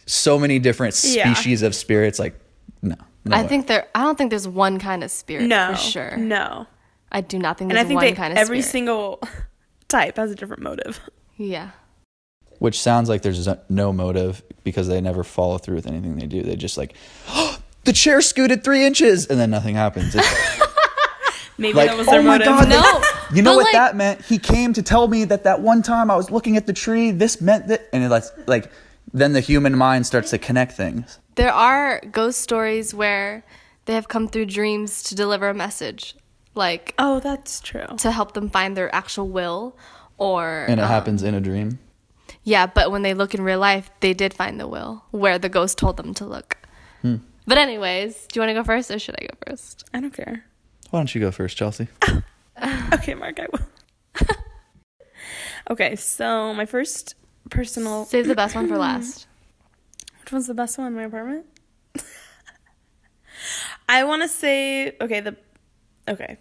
so many different
Yeah.
species of spirits. Like no, no
I
way.
think there, I don't think there's one kind of spirit
no,
for sure.
No,
I do not think
and
there's
I think
one
that
kind of spirit.
every
spirit.
single type has a different motive.
yeah.
which sounds like there's no motive because they never follow through with anything they do. They just like oh, the chair scooted three inches, and then nothing happens.
Maybe
Like,
that was oh their
oh my
motive.
God,
No.
You know
but
what
like,
that meant? He came to tell me that that one time I was looking at the tree, this meant that, and it like, like, then the human mind starts to connect things.
There are ghost stories where they have come through dreams to deliver a message, like
Oh, that's true.
to help them find their actual will, or
And it
um,
happens in a dream.
Yeah, but when they look in real life, they did find the will where the ghost told them to look.
Hmm.
But anyways, do you want to go first or should I go first?
I don't care.
Why don't you go first, Chelsea?
Okay, Mark, I will. okay, so my first personal.
Save the best one for last.
Which one's the best one in my apartment? I want to say okay the okay.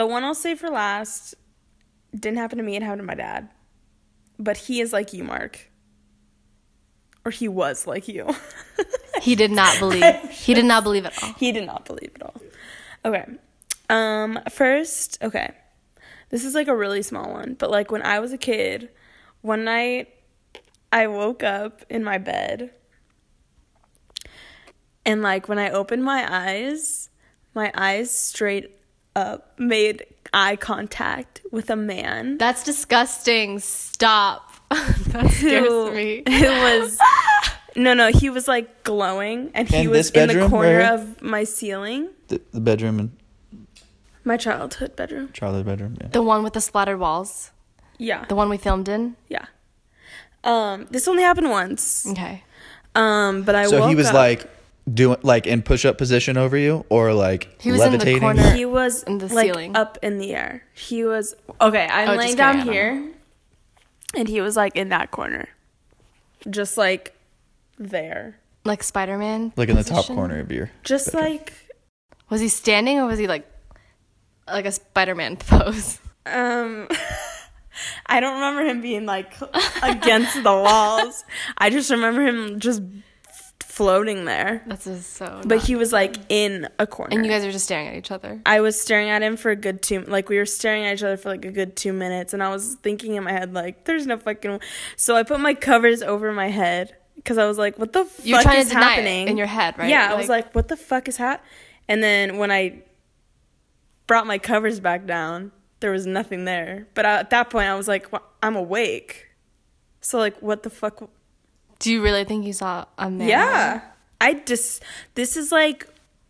The one I'll say for last didn't happen to me. It happened to my dad, but he is like you, Mark, or he was like you.
He did not believe. He did not believe at all.
he did not believe at all. Okay. Um first, okay. This is like a really small one, but like when I was a kid, one night I woke up in my bed and like when I opened my eyes, my eyes straight up made eye contact with a man.
That's disgusting. Stop. that scares
who,
me.
It was no no he was like glowing and he
In
was
this
in the corner
right
of my ceiling
The, the bedroom and
my childhood bedroom
childhood bedroom. Yeah.
The one with the splattered walls.
yeah
The one we filmed in.
yeah um this only happened once
Okay.
um but i
So he was
up-
like doing like in push up position over you, or like
He was in the corner.
he was
in the
like
ceiling.
up in the air he was okay i'm
Oh,
laying down here and he was like in that corner just like there
Like Spider Man.
like in the top corner of your.
just like
Was he standing or was he like like a Spider Man pose?
Um, I don't remember him being like against the walls. I just remember him just floating there.
That's just so.
But he was like in a corner.
and you guys are just staring at each other.
I was staring at him for a good two like we were staring at each other for like a good two minutes and I was thinking in my head like there's no fucking so I put my covers over my head because I was like what the
You're
fuck
trying
is
to deny it
happening
in your head, right?
Yeah, I was
Like-
like what the fuck is hap and then when I brought my covers back down there was nothing there but at that point I was like well, I'm awake so like what the fuck
Do you really think you saw a man?
yeah. I just this is like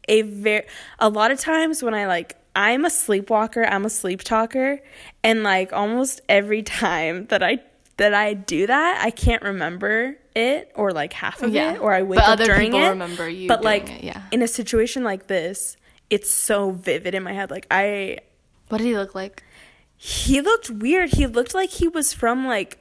a very a lot of times when I like I'm a sleepwalker, I'm a sleep talker, and like almost every time that I that I do that, I can't remember it or like half of
Yeah.
it or I wake
But
up
other
during
people
it.
remember you
But like
it, yeah.
in a situation like this, it's so vivid in my head. Like I
What did he look like?
he looked weird. He looked like he was from like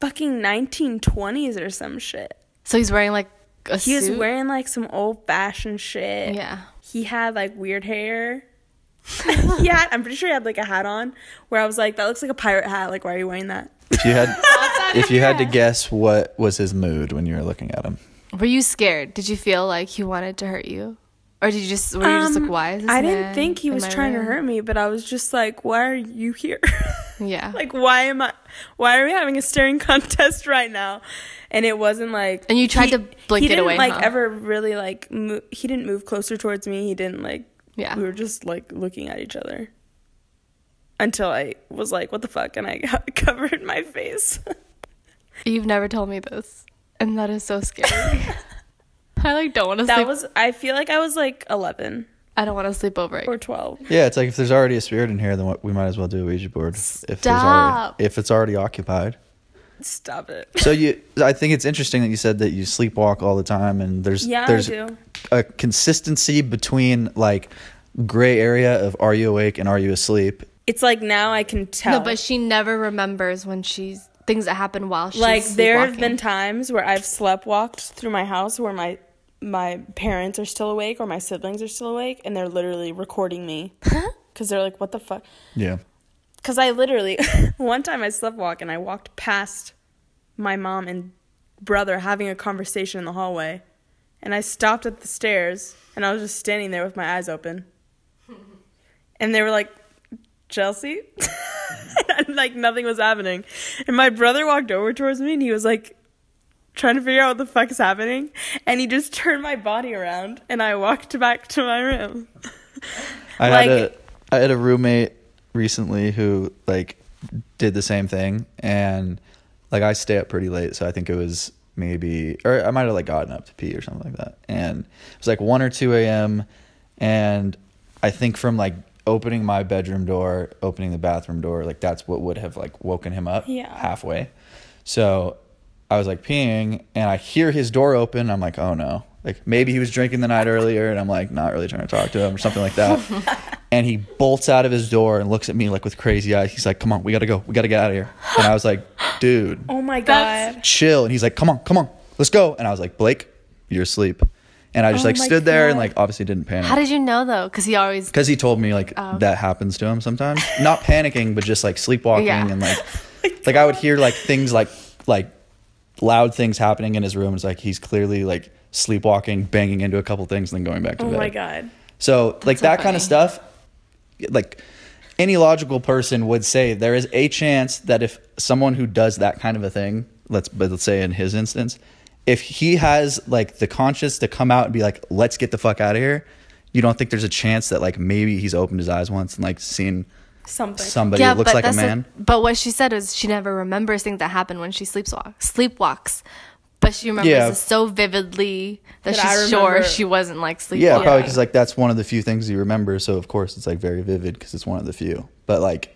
fucking 1920s or some shit.
So he's wearing like a
He was wearing like some old fashioned shit.
Yeah.
He had like weird hair. he had I'm pretty sure he had like a hat on where I was like, that looks like a pirate hat. Like, why are you wearing that?
If you had if you had to guess what was his mood when you were looking at him.
Were you scared? Did you feel like he wanted to hurt you, or did you just were you just like
Um,
why? Is this
I didn't think he was trying to hurt me, but I was just like, why are you here?
Yeah.
like, why am I? Why are we having a staring contest right now? And it wasn't like.
And you tried
he-
to blink
he didn't,
away,
Like
huh?
ever really like mo- he didn't move closer towards me. He didn't like.
Yeah.
We were just like looking at each other. Until I was like, what the fuck, and I got covered my face.
You've never told me this, and that is so scary. I like don't want to
that
sleep.
was. I feel like I was like eleven
I don't want to sleep over it.
or twelve.
Yeah, it's like if there's already a spirit in here, then what, we might as well do a Ouija board. If there's already, if it's already occupied.
Stop it.
So you, I think it's interesting that you said that you sleepwalk all the time, and there's
Yeah,
there's a consistency between like gray area of are you awake and are you asleep.
It's like now I can tell.
No, but she never remembers when she's things that happen while she's
like there have been times where I've sleptwalked through my house where my my parents are still awake or my siblings are still awake and they're literally recording me because they're like, "What the fuck?"
Yeah.
Because I literally one time I sleptwalk and I walked past my mom and brother having a conversation in the hallway, and I stopped at the stairs and I was just standing there with my eyes open, and they were like, "Chelsea," and like nothing was happening, and my brother walked over towards me and he was like. Trying to figure out what the fuck is happening, and he just turned my body around, and I walked back to my room.
I
Like-
had a I had a roommate recently who like did the same thing and like I stay up pretty late so I think it was maybe or I might have like gotten up to pee or something like that and it was like 1 or 2 a.m. and I think from like opening my bedroom door opening the bathroom door like that's what would have like woken him up
Yeah.
halfway so I was like peeing and I hear his door open. I'm like, oh no. Like maybe he was drinking the night earlier and I'm like not really trying to talk to him or something like that. and he bolts out of his door and looks at me like with crazy eyes. He's like, come on, we gotta go. We gotta get out of here. And I was like, dude,
Oh my god!
chill. And he's like, come on, come on, let's go. And I was like, Blake, you're asleep. And I just
Oh
like
my
stood there and like obviously didn't panic.
How did you know though? Because he always.
Because he told me like
Oh.
that happens to him sometimes. Not panicking, but just like sleepwalking
Yeah.
and like like I would hear like things like like loud things happening in his room. It's like he's clearly like sleepwalking, banging into a couple things, and then going back to
Oh
bed.
Oh my god!
So like
so
that kind of stuff, like any logical person would say there is a chance that if someone who does that kind of a thing, let's but let's say in his instance, if he has like the conscience to come out and be like, let's get the fuck out of here, you don't think there's a chance that like maybe he's opened his eyes once and like seen
Something.
somebody that looks like a
that's the-
man?
but what she said was she never remembers things that happen when she sleepwalks. Sleepwalks, but she remembers
Yeah.
it so vividly that,
That I
she's sure she wasn't like sleepwalking.
Yeah, probably because like that's one of the few things you remember. So of course it's like very vivid because it's one of the few. But like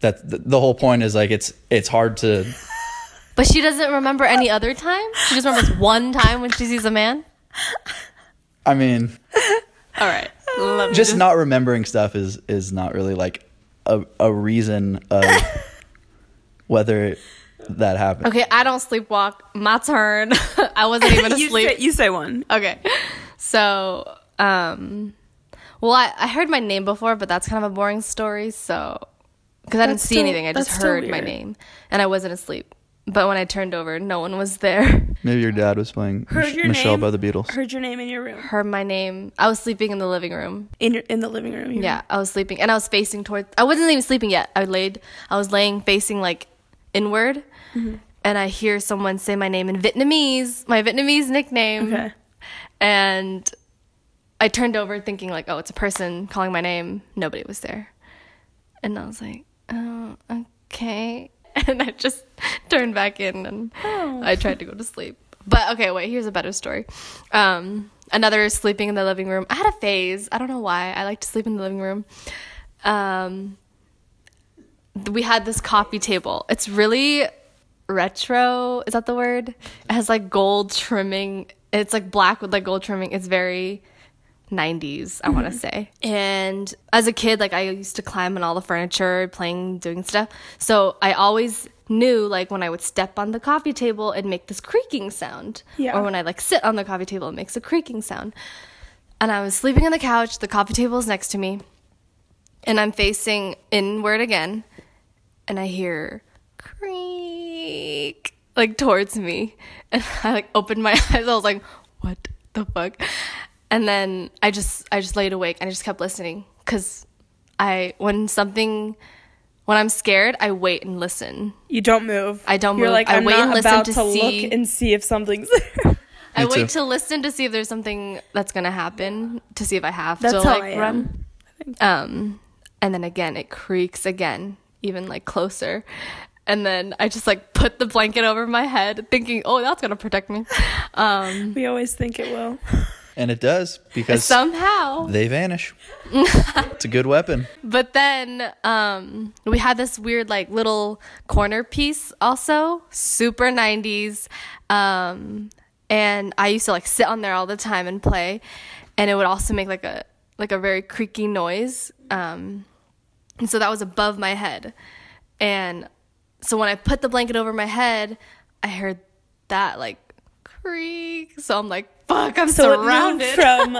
that the, the whole point is like it's it's hard to
But she doesn't remember any other time. She just remembers one time when she sees a man.
I mean
All right, Let me
just not remembering stuff is is not really like a a reason of whether that happened.
Okay, I don't sleepwalk. My turn. I wasn't even
you
asleep.
say, you say one.
Okay. So, um, well, I, I heard my name before, but that's kind of a boring story. So, because I didn't see
still-
anything, I just heard my name and I wasn't asleep. But when I turned over, no one was there.
Maybe your dad was playing
Heard
Mich-
your
Michelle
name?
by the Beatles.
Heard your name in your room.
Heard my name. I was sleeping in the living room.
In your, in the living room. you-
Yeah, I was sleeping, and I was facing towards. I wasn't even sleeping yet. I laid. I was laying facing like inward, mm-hmm. and I hear someone say my name in Vietnamese, my Vietnamese nickname.
Okay.
And I turned over thinking like, oh, it's a person calling my name. Nobody was there, and I was like, oh, okay. And I just turned back in, and
Oh.
I tried to go to sleep. But okay, wait. Here's a better story. Um, another sleeping in the living room. I had a phase. I don't know why. I like to sleep in the living room. Um, we had this coffee table. It's really retro. Is that the word? It has like gold trimming. It's like black with like gold trimming. It's very 90s, I want to mm-hmm. say. And as a kid, like I used to climb on all the furniture, playing, doing stuff. So I always knew like when I would step on the coffee table, it'd make this creaking sound.
Yeah.
Or when I like sit on the coffee table, it makes a creaking sound. And I was sleeping on the couch, the coffee table is next to me, and I'm facing inward again, and I hear creak like towards me. And I like opened my eyes. I was like, what the fuck? And then I just I just laid awake and I just kept listening cuz I when something when I'm scared, I wait and listen.
You don't move.
I don't
You're
move.
like,
I
I'm
wait
not
and listen
about
to
to,
see-
look and see if something's there.
I
Me
wait to listen to see if there's something that's gonna happen to see if I have
That's
to
how
like
I am.
run. Um, and then again it creaks again, even like closer. And then I just like put the blanket over my head, thinking, "Oh, that's gonna protect me." Um,
we always think it will.
And it does because
somehow,
they vanish. it's a good weapon.
But then um, we had this weird like little corner piece also, super 90s. Um, and I used to like sit on there all the time and play, and it would also make like a like a very creaky noise. Um, and so that was above my head, and so when I put the blanket over my head, I heard that like creak. So I'm like, fuck, I'm
So
surrounded.
it from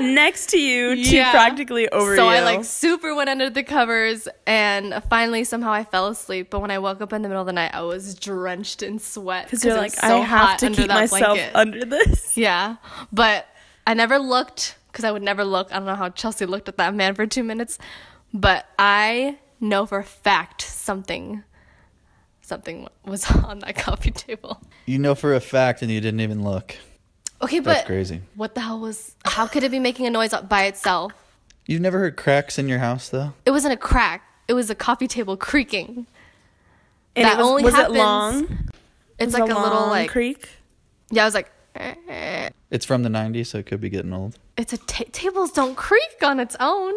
next to you to
Yeah.
practically over
so
you.
I like super went under the covers and finally somehow I fell asleep. But when I woke up in the middle of the night, I was drenched in sweat
because you're like,
so
I have
hot
to
under
keep
that
myself
blanket.
under this.
Yeah, but I never looked because I would never look. I don't know how Chelsea looked at that man for two minutes, but I know for a fact something, something was on that coffee table.
You know for a fact, and you didn't even look.
Okay,
That's
but
crazy.
what the hell was? How could it be making a noise by itself?
You've never heard cracks in your house, though.
It wasn't a crack. It was a coffee table creaking.
And
That
it was,
only
was
happens-
it long?
It's
Was
like
it
a little like
creak.
yeah. I was like, eh.
It's from the 90s, so it could be getting old.
it's a ta- tables don't creak on its own.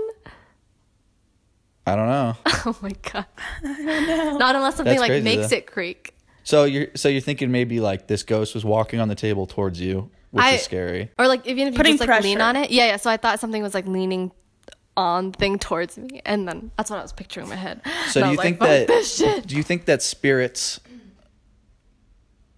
I don't know.
Oh my god! I don't unless something
That's
like
crazy,
makes
though.
it creak.
So you're so you're thinking maybe like this ghost was walking on the table towards you, which
I-
is scary.
Or like even if you
Putting
just like lean on it. Yeah, yeah. So I thought something was like leaning on thing towards me, and then that's what I was picturing in my head.
So
And
do you
was like,
think that
this shit?
do you think that spirits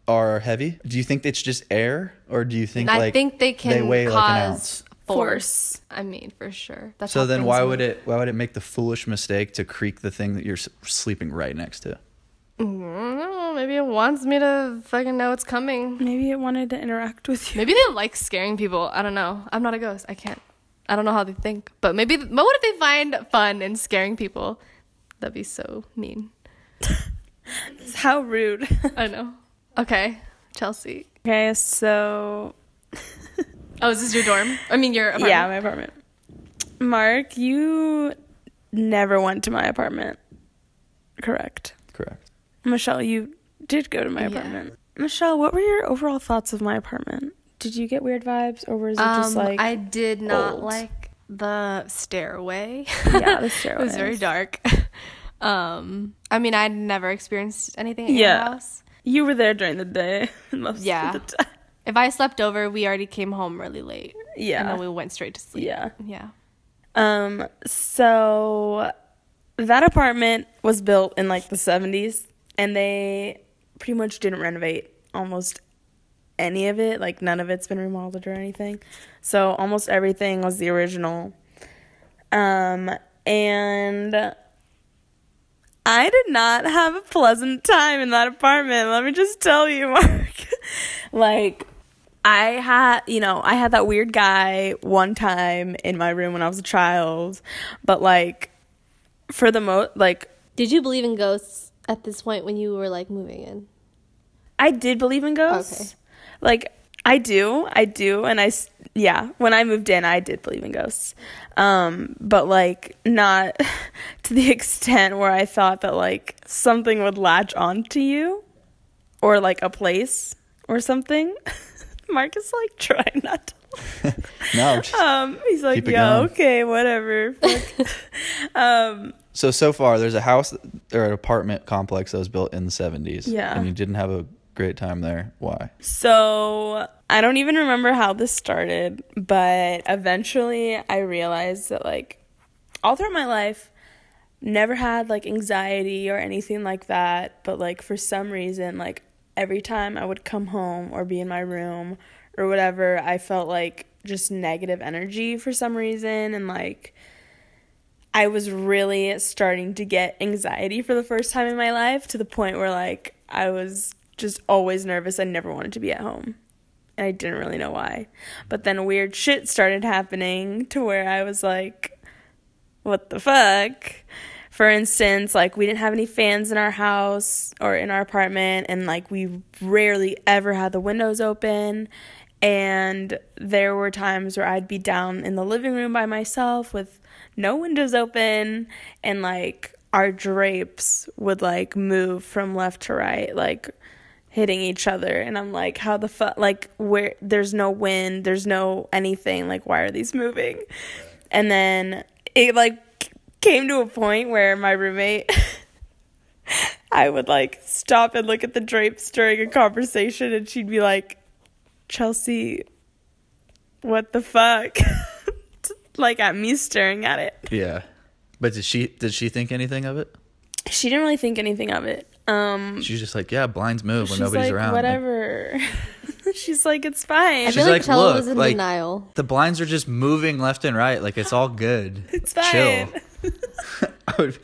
are heavy? Do you think it's just air, or do you think
I
like
think they can
they weigh
cause
like an ounce?
force. I mean, for sure. That's
So then, why
move.
would it why would it make the foolish mistake to creak the thing that you're sleeping right next to?
I don't know, maybe it wants me to fucking know it's coming.
Maybe it wanted to interact with you.
Maybe they like scaring people. I don't know. I'm not a ghost. I can't. I don't know how they think. But maybe. But what if they find fun in scaring people? That'd be so mean.
How rude.
I know. Okay, Chelsea.
okay, so
Oh, is this your dorm? I mean, your apartment.
yeah, my apartment. Mark, you never went to my apartment. Correct.
Correct.
Michelle, you did go to my
Yeah.
apartment. Michelle, what were your overall thoughts of my apartment? Did you get weird vibes or was it just
Um,
like
I did not
old?
like the stairway.
Yeah, the
it
stairway.
was very dark. Um, I mean, I'd never experienced anything at your
Yeah.
house.
You were there during the day most
Yeah.
of the time.
If I slept over, we already came home really late.
Yeah.
And then we went straight to sleep.
Yeah.
Yeah.
Um, so that apartment was built in like the 70s and they pretty much didn't renovate almost any of it. Like none of it's been remodeled or anything. So almost everything was the original. Um, and I did not have a pleasant time in that apartment. Let me just tell you, Mark. like, I had, you know, I had that weird guy one time in my room when I was a child, but like, for the most, like,
Did you believe in ghosts at this point when you were like moving in?
I did believe in ghosts.
Okay.
Like I do, I do, and I yeah. When I moved in, I did believe in ghosts, um, but like not to the extent where I thought that like something would latch onto you, or like a place or something. Mark is like trying not to.
No, just-
Um, he's like, yeah, okay, whatever. Um,
so so far there's a house or an apartment complex that was built in the 70s.
Yeah.
And you didn't have a great time there. Why?
So I don't even remember how this started, but eventually I realized that like all throughout my life, never had like anxiety or anything like that, but like for some reason, like every time I would come home or be in my room or whatever, I felt like just negative energy for some reason and like I was really starting to get anxiety for the first time in my life to the point where like I was just always nervous. I never wanted to be at home. And I didn't really know why. But then weird shit started happening to where I was like, what the fuck? For instance, like we didn't have any fans in our house or in our apartment, and like we rarely ever had the windows open. And there were times where I'd be down in the living room by myself with no windows open, and like our drapes would like move from left to right, like hitting each other. And I'm like, how the fuck? Like, where there's no wind, there's no anything. Like, why are these moving? And then it like came to a point where my roommate I would like stop and look at the drapes during a conversation and she'd be like, Chelsea, what the fuck? like at me staring at it.
Yeah. But did she did she think anything of it?
She didn't really think anything of it. Um
She's just like, yeah, blinds move when
she's
nobody's
like,
around. Like,
Whatever. she's like, it's fine.
I
She's
feel like,
like,
Chella
"Look,
was in
like-
denial.
the blinds are just moving left and right. Like it's all good.
It's fine.
Chill. I would,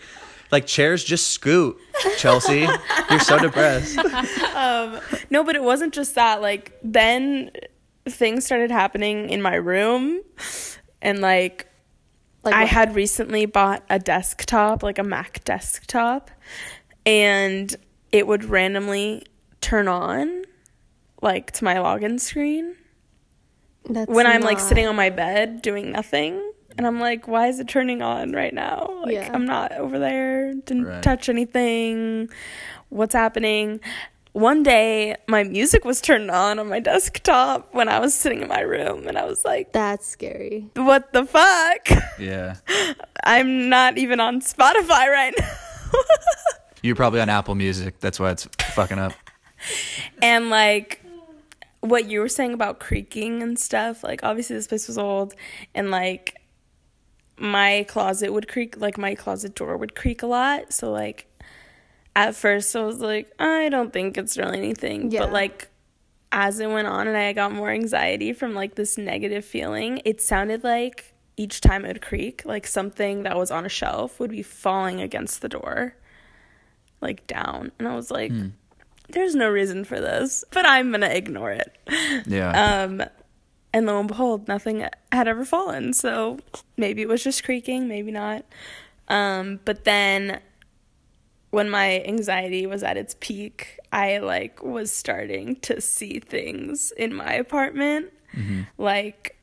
like chairs just scoot. Chelsea, you're so depressed.
um no but it wasn't just that like then things started happening in my room and like,
Like
i had recently bought a desktop like a mac desktop and it would randomly turn on like to my login screen
That's
when i'm like sitting on my bed doing nothing and i'm like why is it turning on right now like
Yeah.
i'm not over there didn't
Right.
touch anything what's happening one day my music was turned on on my desktop when i was sitting in my room and i was like
That's scary.
what the fuck
Yeah.
i'm not even on spotify right now
You're probably on Apple Music. That's why it's fucking up.
and like what you were saying about creaking and stuff like obviously this place was old and like my closet would creak like my closet door would creak a lot. So like at first i was like i don't think it's really anything.
Yeah.
but like as it went on and i got more anxiety from like this negative feeling it sounded like each time it would creak like something that was on a shelf would be falling against the door like down. And i was like there's no reason for this. But i'm gonna ignore it.
Yeah.
um, and lo and behold, nothing had ever fallen. So maybe it was just creaking, maybe not. Um, but then when my anxiety was at its peak, I like was starting to see things in my apartment. Like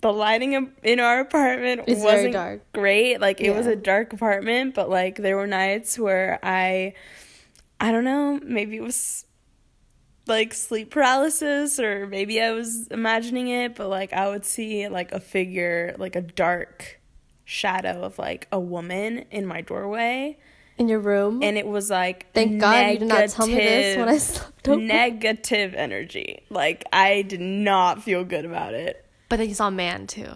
the lighting in- in our apartment
It's
wasn't
dark.
great. Like it was a dark apartment, but like there were nights where I I don't know, maybe it was like sleep paralysis or maybe I was imagining it, but like I would see like a figure, like a dark shadow of like a woman in my doorway
In your room?
and it was like
Thank God you did not tell me this when I slept over.
negative energy. Like I did not feel good about it.
but then you saw a man too,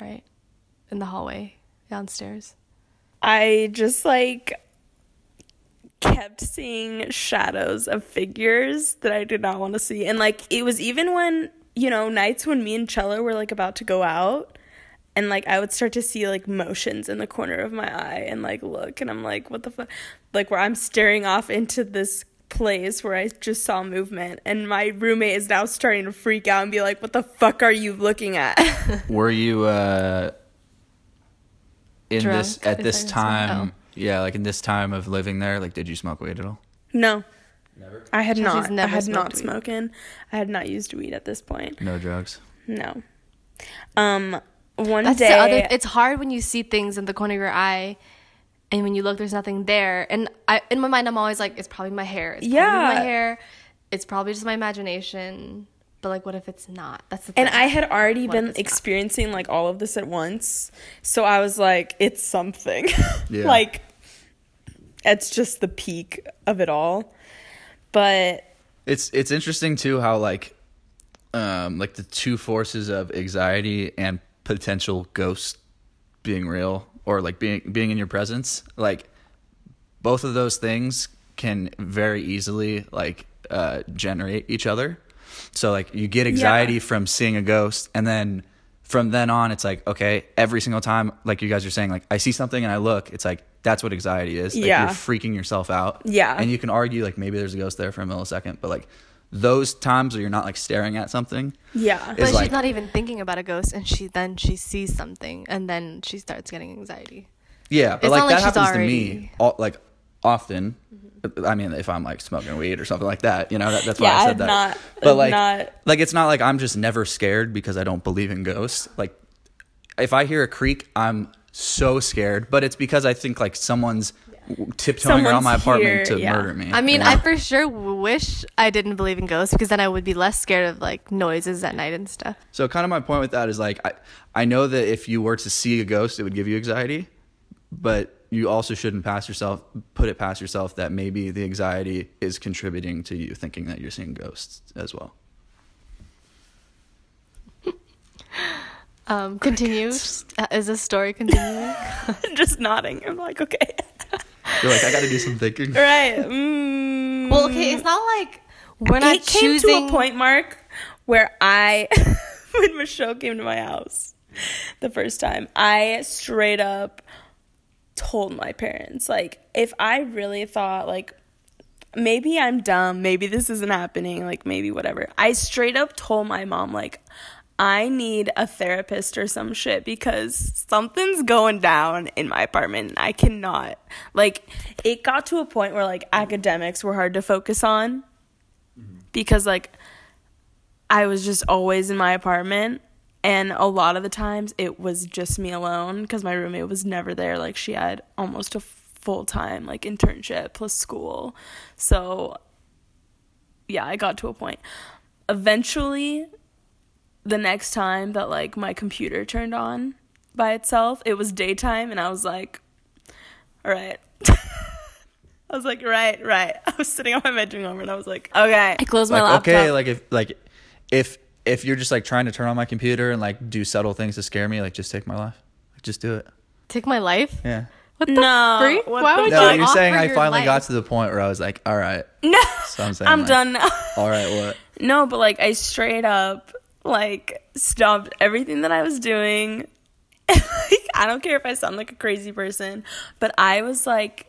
right? In the hallway downstairs.
I just like kept seeing shadows of figures that I did not want to see. And like it was even when, you know, nights when me and Cello were like about to go out and like I would start to see like motions in the corner of my eye and like look and I'm like what the fuck like where I'm staring off into this place where I just saw movement and my roommate is now starting to freak out and be like what the fuck are you looking at
Were you uh in this at this
I
time?
Understand.
Yeah, like in this time of living there, like did you smoke weed at all?
no
Never.
I had
Chelsea's
not I had
smoked
not
weed.
smoking I had not used weed at this point
No drugs.
no um one
That's
day
the other. It's hard when you see things in the corner of your eye, and when you look, there's nothing there. And I, in my mind, I'm always like, it's probably my hair. It's probably
Yeah.
my hair. It's probably just my imagination. But like, what if it's not? That's the thing.
And I had already
What
been
it's not?
experiencing like all of this at once. So I was like, it's something.
Yeah.
like it's just the peak of it all. But
It's it's interesting too how like um like the two forces of anxiety and potential ghost being real or like being being in your presence like both of those things can very easily like uh generate each other so like you get anxiety
Yeah.
from seeing a ghost and then from then on it's like okay every single time like you guys are saying like i see something and i look it's like that's what anxiety is like
Yeah.
you're freaking yourself out
Yeah.
and you can argue like maybe there's a ghost there for a millisecond but like those times where you're not like staring at something
yeah.
but
is
she's
like-
not even thinking about a ghost, and she then she sees something, and then she starts getting anxiety.
yeah but
It's
like
not
that
like she's
happens
already-
to me all, like often i mean if i'm like smoking weed or something like that you know that, that's why
Yeah,
i said
I've
that
not-
but like
not-
like it's not like i'm just never scared because i don't believe in ghosts like if i hear a creak i'm so scared but it's because i think like someone's tiptoeing around my apartment
here,
to
yeah.
murder me
I mean,
you know?
I for sure wish I didn't believe in ghosts because then I would be less scared of like noises at night and stuff.
So kind of my point with that is like I I know that if you were to see a ghost, it would give you anxiety, but you also shouldn't pass yourself put it past yourself that maybe the anxiety is contributing to you thinking that you're seeing ghosts as well.
Um, continue. Uh, Is this story continuing?
just nodding. I'm like, okay.
You're like I got to do some thinking.
right. Mm.
well, okay, it's not like we're not
it came
choosing.
to a point, Mark, where I, when Michelle came to my house the first time, I straight up told my parents, like, if I really thought, like, maybe I'm dumb, maybe this isn't happening, like, maybe whatever. I straight up told my mom, like, I need a therapist or some shit because something's going down in my apartment. I cannot. Like, it got to a point where, like, academics were hard to focus on because like I was just always in my apartment and a lot of the times it was just me alone because my roommate was never there like she had almost a full time like internship plus school so yeah I got to a point eventually the next time that like my computer turned on by itself it was daytime and I was like all right I was like, right, right. I was sitting on my bedroom over and I was like, okay.
I closed my
Like
laptop.
okay, like if like if if you're just like trying to turn on my computer and like do subtle things to scare me, like just take my life. Like just do it.
Take my life.
Yeah.
What the
No,
freak?
what
Why
the
would
No,
you
you're saying I
your
finally got to the point where I was like, all right.
No,
So I'm saying
I'm
like,
done now.
All right, what?
no, but like I straight up like stopped everything that I was doing. like I don't care if I sound like a crazy person, but I was like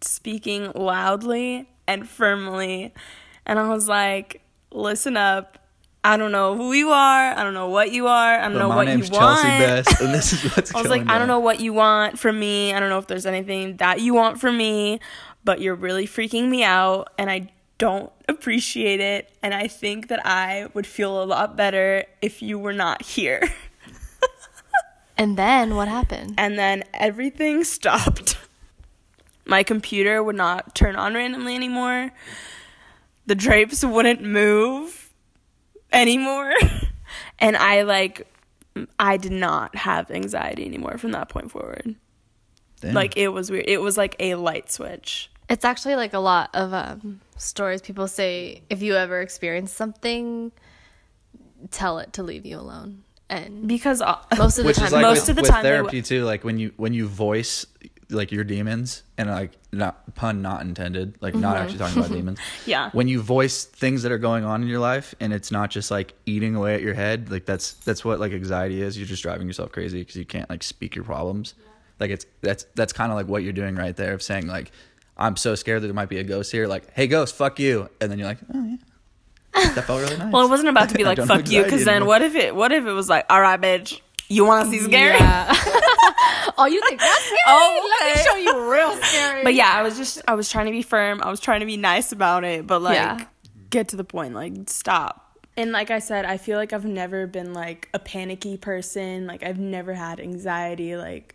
speaking loudly and firmly and I was like, "Listen up. I don't know who you are. I don't know what you are. I don't
But
know what you want."
My name's Chelsea Best, and this is what's
I was like, I don't know what you want from me. I don't know if there's anything that you want from me, but you're really freaking me out and I don't appreciate it. And I think that I would feel a lot better if you were not here.
And then what happened?
and then everything stopped. My computer would not turn on randomly anymore. The drapes wouldn't move anymore. and I like I did not have anxiety anymore from that point forward.
Damn.
Like it was weird. It was like a light switch.
It's actually like a lot of um, stories. People say if you ever experience something, tell it to leave you alone. And
Because uh,
most of the
which
time,
is like
most
with,
of the
with
time they
therapy too like when you when you voice like your demons and like not pun not intended like not
Mm-hmm.
actually talking about demons
Yeah.
when you voice things that are going on in your life and it's not just like eating away at your head like that's that's what like anxiety is you're just driving yourself crazy because you can't like speak your problems like it's that's that's kind of like what you're doing right there of saying like i'm so scared that there might be a ghost here like hey ghost fuck you and then you're like oh yeah that felt really nice
Well, it wasn't about to be like fuck you, because then
anymore.
what if it? What if it was like, all right, bitch, you want to see scary?
Yeah. oh, you think that's scary?
Oh,
Let me show you real scary.
But yeah, I was just I was trying to be firm. I was trying to be nice about it, but like
Yeah.
get to the point, like stop. And like I said, I feel like I've never been like a panicky person. Like I've never had anxiety, like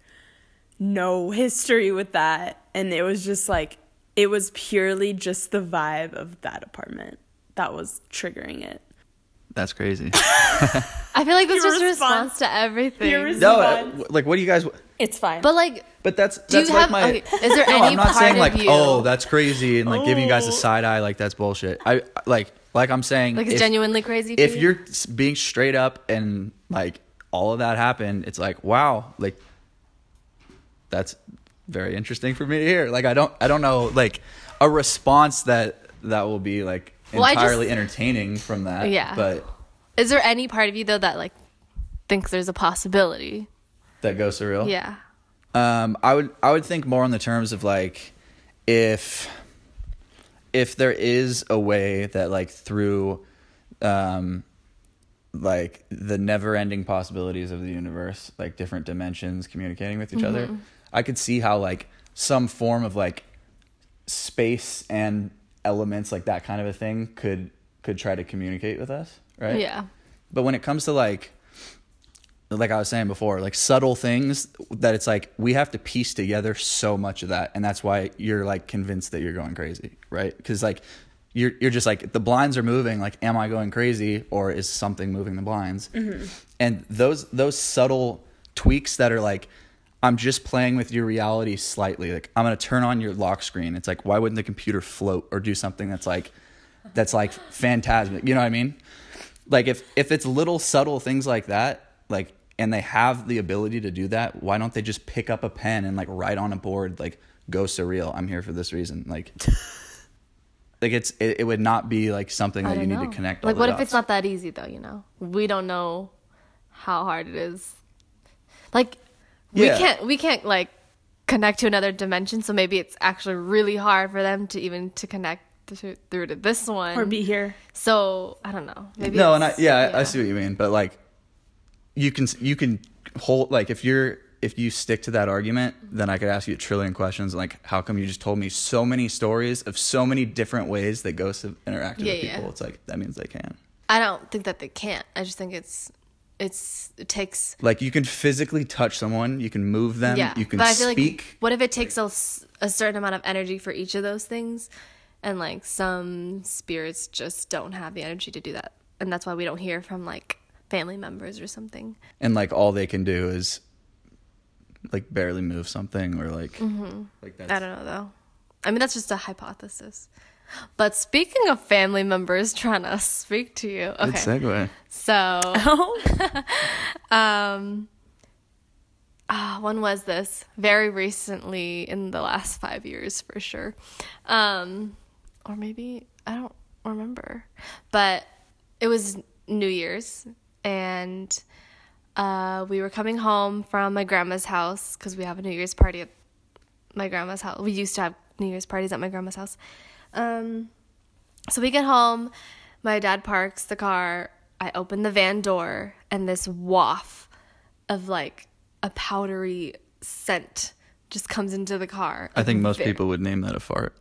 no history with that. And it was just like it was purely just the vibe of that apartment that was triggering it.
that's crazy
I feel like this
Your
just a
response-
response to everything.
your res-
no uh, like what do you guys
It's fine.
but like,
But that's
Do you
that's like
have-
my.
okay, is there
no,
any
I'm not
part
saying like,
you-
oh, that's crazy, and like giving you guys a
Oh.
side eye, like that's bullshit. I like, like I'm saying,
like it's
if,
genuinely crazy.
If
you?
you're being straight up and like all of that happened, it's like, wow, like that's very interesting for me to hear. Like I don't, I don't know, like a response that that will be like
Well, I just-
entirely entertaining from that.
Yeah.
but
is there any part of you though that like thinks there's a possibility?
that goes surreal.
Yeah.
Um, I would I would think more on the terms of like if if there is a way that like through um like the never ending possibilities of the universe, like different dimensions communicating with each other, I could see how like some form of like space and elements like that kind of a thing could could try to communicate with us, right?
Yeah.
But when it comes to like like I was saying before, like subtle things that it's like we have to piece together so much of that and that's why you're like convinced that you're going crazy, right? Cuz like you're you're just like the blinds are moving, like am I going crazy or is something moving the blinds? Mm-hmm. And those those subtle tweaks that are like I'm just playing with your reality slightly. Like I'm gonna turn on your lock screen. It's like why wouldn't the computer float or do something that's like that's like phantasmic? You know what I mean? Like if if it's little subtle things like that, like and they have the ability to do that, why don't they just pick up a pen and like write on a board like go surreal? I'm here for this reason. Like like it's it, it would not be like something that you
don't
need to connect.
Like, what if it's not that easy though? You know, we don't know how hard it is. Like, we
Yeah.
can't we can't like connect to another dimension. So maybe it's actually really hard for them to even to connect to, through to this one.
or be here.
so I don't know. Maybe
no, and I
it's-
yeah, I, I see what you mean, but like you can you can hold like if you're if you stick to that argument, then I could ask you a trillion questions like how come you just told me so many stories of so many different ways that ghosts have interacted
Yeah,
with
yeah.
people? It's like that means they can.
I don't think that they can't. I just think it's it's it takes
Like you can physically touch someone, you can move them,
yeah.
you can
but I feel
speak.
like what if it takes a, a certain amount of energy for each of those things, and like some spirits just don't have the energy to do that, and that's why we don't hear from like family members or something.
and like all they can do is like barely move something or like mm-hmm. like that's
I don't know though. I mean, that's just a hypothesis. But speaking of family members trying to speak to you,
good
okay.
segue.
So,
Oh,
um, ah, when was this? Very recently, in the last five years, for sure. Um, or maybe I don't remember, but it was New Year's, and uh, we were coming home from my grandma's house because we have a New Year's party at my grandma's house. We used to have New Year's parties at my grandma's house. Um, so we get home, my dad parks the car, I open the van door, and this waft of like a powdery scent just comes into the car.
I think most
Very-
people would name that a fart.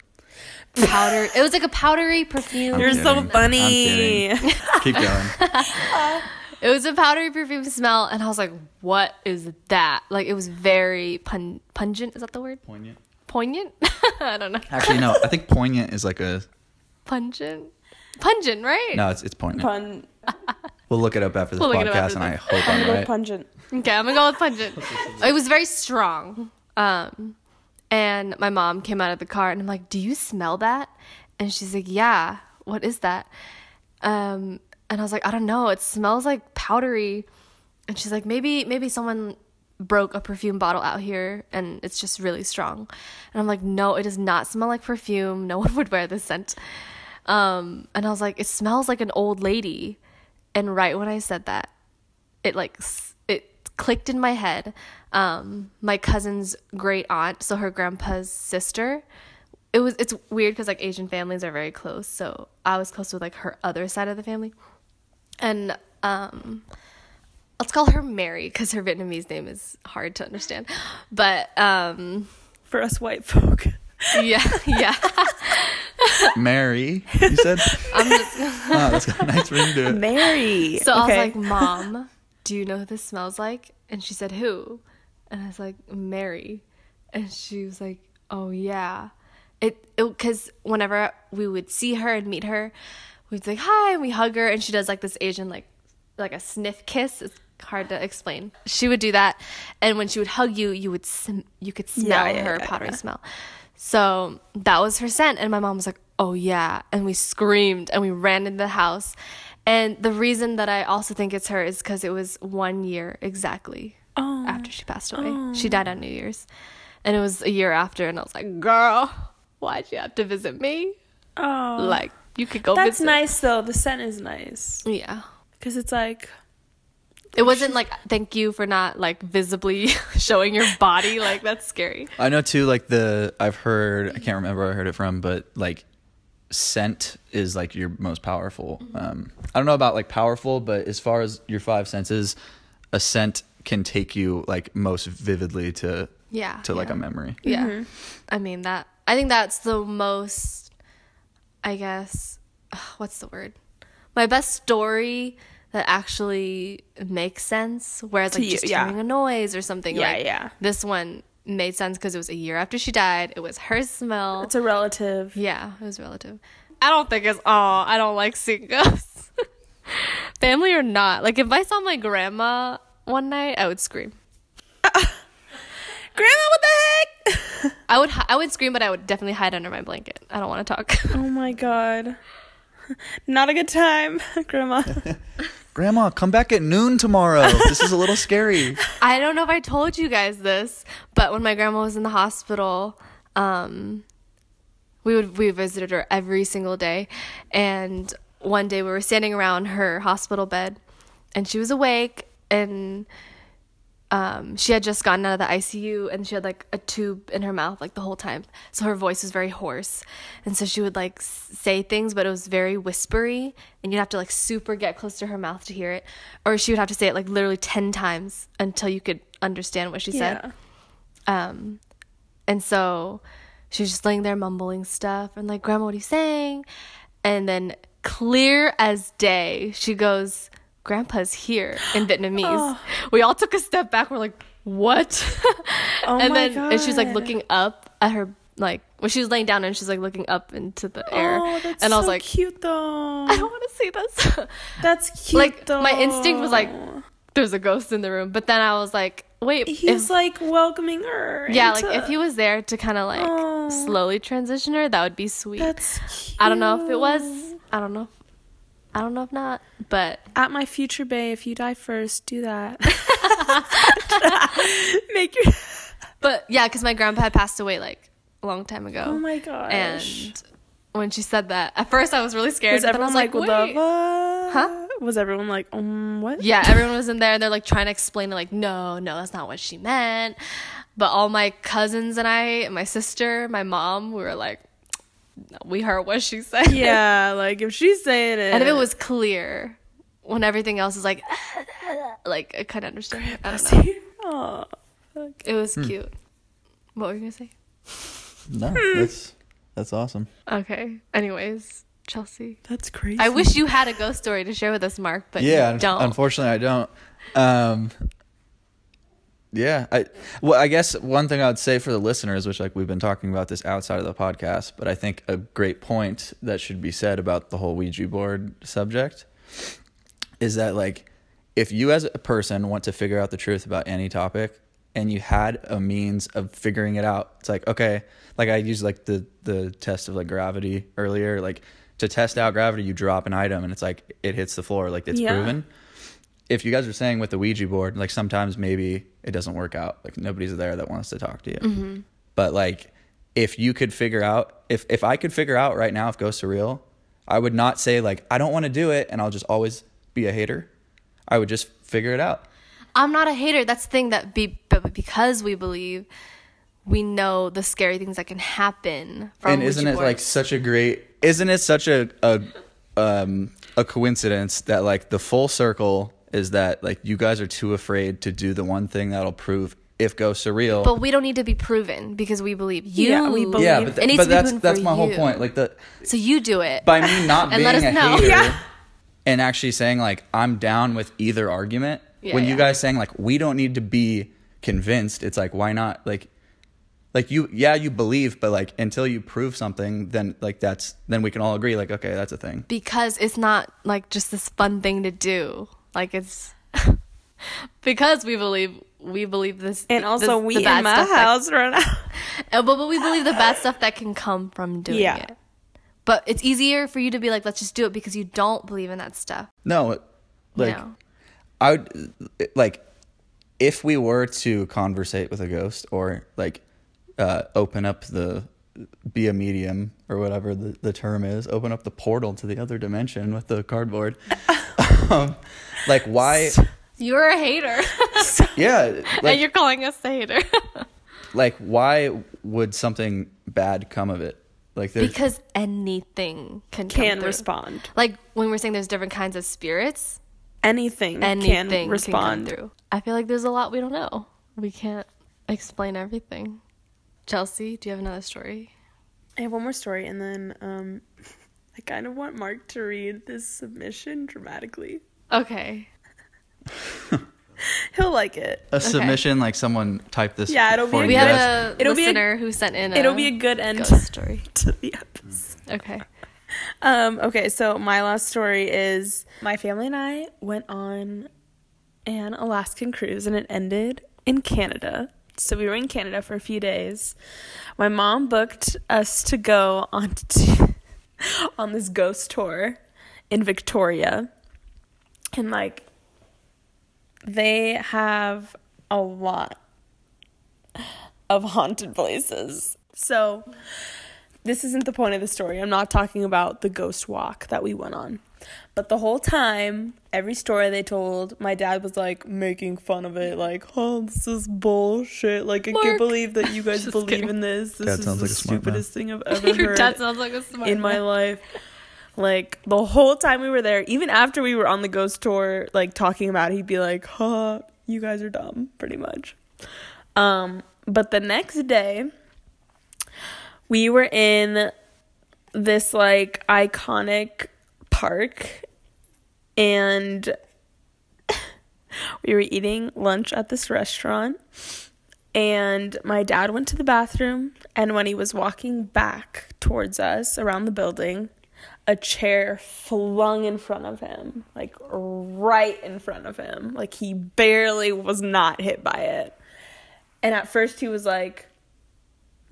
powder. It was like a powdery perfume.
I'm
you're so
kidding.
funny.
I'm kidding. Keep going.
It was a powdery perfume smell, and I was like, "What is that?" Like it was very pun- pungent. Is that the word?
Poignant.
Poignant? I don't know.
Actually, no. I think poignant is like a
Pungent. Pungent, right?
no. It's it's poignant.
Pun.
We'll look it up after this
We'll look it up
podcast,
after
and I
this.
hope
I'm
I'm
a little
right.
pungent.
Okay, I'm gonna go with pungent. it was very strong. Um, and my mom came out of the car, and I'm like, "Do you smell that?" And she's like, "Yeah. What is that?" Um, and I was like, "I don't know. It smells like powdery." And she's like, "Maybe, maybe someone broke a perfume bottle out here and it's just really strong. And I'm like, no, it does not smell like perfume. No one would wear this scent. Um, and I was like, it smells like an old lady. And right when I said that, it like it clicked in my head. Um, my cousin's great aunt, so her grandpa's sister. It was it's weird because like Asian families are very close. So I was close with like her other side of the family, and um, let's call her Mary because her Vietnamese name is hard to understand. But um,
For us white folk.
yeah, yeah.
Mary, you said.
I'm just
oh, that's got a nice ring to it.
Mary.
So I was like, Mom, do you know who this smells like? And she said, Who? And I was like, Mary. And she was like, Oh, yeah. It, because whenever we would see her and meet her, we'd be like, hi and we hug her, and she does like this Asian, like, like a sniff kiss. It's hard to explain. She would do that, and when she would hug you, you would sm- you could smell
yeah,
her
yeah,
powdery
yeah.
smell. So that was her scent. And my mom was like, oh, yeah. And we screamed and we ran into the house. And the reason that I also think it's her is because it was one year exactly
Oh.
after she passed away. Oh. She died on New Year's. And it was a year after. And I was like, girl, why'd you have to visit me?
Oh.
Like, you could go
That's
visit.
nice though. The scent is nice.
Yeah.
Because it's like,
It wasn't like, thank you for not like visibly showing your body. Like, that's scary.
I know too. Like the I've heard. I can't remember where I heard it from, but like scent is like your most powerful. Um, I don't know about like powerful, but as far as your five senses, a scent can take you like most vividly to
Yeah.
to like
yeah.
a memory.
Yeah. I mean that I think that's the most I guess what's the word? My best story that actually makes sense whereas
To
like
you,
just
yeah.
hearing a noise or something
Yeah,
like
yeah.
this one made sense because it was a year after she died. It was her smell.
it's a relative.
yeah, it was relative. I don't think it's oh, I don't like seeing ghosts. Family or not. Like if I saw my grandma one night, I would scream.
Grandma, what the heck?
I would I would scream, but I would definitely hide under my blanket. I don't want to talk.
oh my god. Not a good time, Grandma.
Grandma, come back at noon tomorrow. this is a little scary.
I don't know if I told you guys this, but when my grandma was in the hospital, um, we would we visited her every single day, and one day we were standing around her hospital bed, and she was awake, and um, she had just gotten out of the ICU, and she had like a tube in her mouth like the whole time, so her voice was very hoarse, and so she would like say things, but it was very whispery, and you'd have to like super get close to her mouth to hear it, or she would have to say it like literally ten times until you could understand what she said.
yeah.
Um, and so she was just laying there mumbling stuff and like, Grandma, what are you saying? And then clear as day, she goes, Grandpa's here in Vietnamese.
Oh.
We all took a step back. We're like, what?
Oh
and then and she's like looking up at her like well she was laying down and she's like looking up into the air.
Oh, that's
and I was
so
like,
cute though.
I don't want to see this.
That's cute.
like
though.
my instinct was like there's a ghost in the room. But then I was like, wait,
he's
if-
like welcoming her.
yeah, like if he was there to kind of like
Oh.
slowly transition her, that would be sweet.
That's cute.
I don't know if it was. I don't know. I don't know if not, but
At my future bay, if you die first, do that. Make your.
but yeah, because my grandpa had passed away like a long time ago.
Oh my gosh.
and when she said that, at first I was really scared.
was
but then I
everyone
was
like,
like,
what
wait. Huh?
Was everyone like, um, what?
Yeah, everyone was in there and they're like trying to explain it, like, no, no, that's not what she meant. But all my cousins and I, and my sister, my mom, we were like, we heard what she said.
Yeah, like if she's saying it.
And if it was clear, when everything else is like, like I kind of understand. I don't know.
oh,
It was cute. What were you gonna say?
No,
Hmm.
that's that's awesome.
Okay. Anyways, Chelsea.
that's crazy.
I wish you had a ghost story to share with us, Mark, but
yeah,
you don't.
unfortunately, I don't. Um, yeah, I well, I guess one thing I would say for the listeners, which like we've been talking about this outside of the podcast, but I think a great point that should be said about the whole Ouija board subject is that like if you as a person want to figure out the truth about any topic and you had a means of figuring it out it's like okay like i used like the the test of like gravity earlier like to test out gravity you drop an item and it's like it hits the floor like it's
Yeah.
proven if you guys are saying with the Ouija board, like sometimes maybe it doesn't work out. Like nobody's there that wants to talk to you.
Mm-hmm.
But like if you could figure out if if I could figure out right now if ghosts are real, I would not say like I don't want to do it and I'll just always be a hater. I would just figure it out.
I'm not a hater. That's the thing that be but because we believe we know the scary things that can happen from
and isn't it like such a great isn't it such a a um a coincidence that like the full circle is that like you guys are too afraid to do the one thing that'll prove if ghosts are real.
But we don't need to be proven because we believe you.
Yeah, we believe-
yeah, but,
it needs
but
to be
that's
proven
that's
for
my whole point. Like the
So you do it.
by me not
And
being
let us
a
know.
hater
Yeah.
and actually saying like I'm down with either argument.
Yeah,
when
yeah.
you guys saying like we don't need to be convinced, it's like why not like like you yeah you believe but like until you prove something then like that's then we can all agree like okay that's a thing.
because it's not like just this fun thing to do. Like it's because we believe we believe this.
And also,
this-
we
the
in my
stuff that-
house right now.
Uh, but, but we believe the bad stuff that can come from doing
Yeah.
it. But it's easier for you to be like, let's just do it because you don't believe in that stuff.
No, it- like
No.
I would like if we were to conversate with a ghost or like uh, open up the be a medium or whatever the, the term is, open up the portal to the other dimension with the cardboard. um, like why?
You're a hater.
Yeah,
and you're calling us a hater.
like why would something bad come of it? Like
because anything can
Can respond.
Like when we're saying there's different kinds of spirits,
Anything,
anything
can respond.
Can come through. I feel like there's a lot we don't know. We can't explain everything. Chelsea, do you have another story?
I have one more story, and then um, I kind of want Mark to read this submission dramatically.
Okay.
He'll like it.
a submission like someone typed this.
Yeah, it'll be a
We
you
have
guys.
a
It'll be a-
listener who sent in a
It'll be a good end
story.
to the episode.
Okay.
Um, okay, so my last story is my family and I went on an Alaskan cruise and it ended in Canada. So we were in Canada for a few days. My mom booked us to go on on this ghost tour in Victoria. And like they have a lot of haunted places. So this isn't the point of the story. I'm not talking about the ghost walk that we went on. But the whole time, every story they told, my dad was like making fun of it, like, oh, this is bullshit. Like, I can't believe that you guys believe
kidding.
in this. This
Dad
is
sounds
the
like a smart man.
stupidest thing I've ever
Your
heard
dad sounds like a smart
in my life. Like, the whole time we were there, even after we were on the ghost tour, like, talking about it, he'd be like, huh, you guys are dumb, pretty much. Um, but the next day, we were in this like iconic park and we were eating lunch at this restaurant and my dad went to the bathroom and when he was walking back towards us around the building a chair flung in front of him like right in front of him. Like he barely was not hit by it. And at first he was like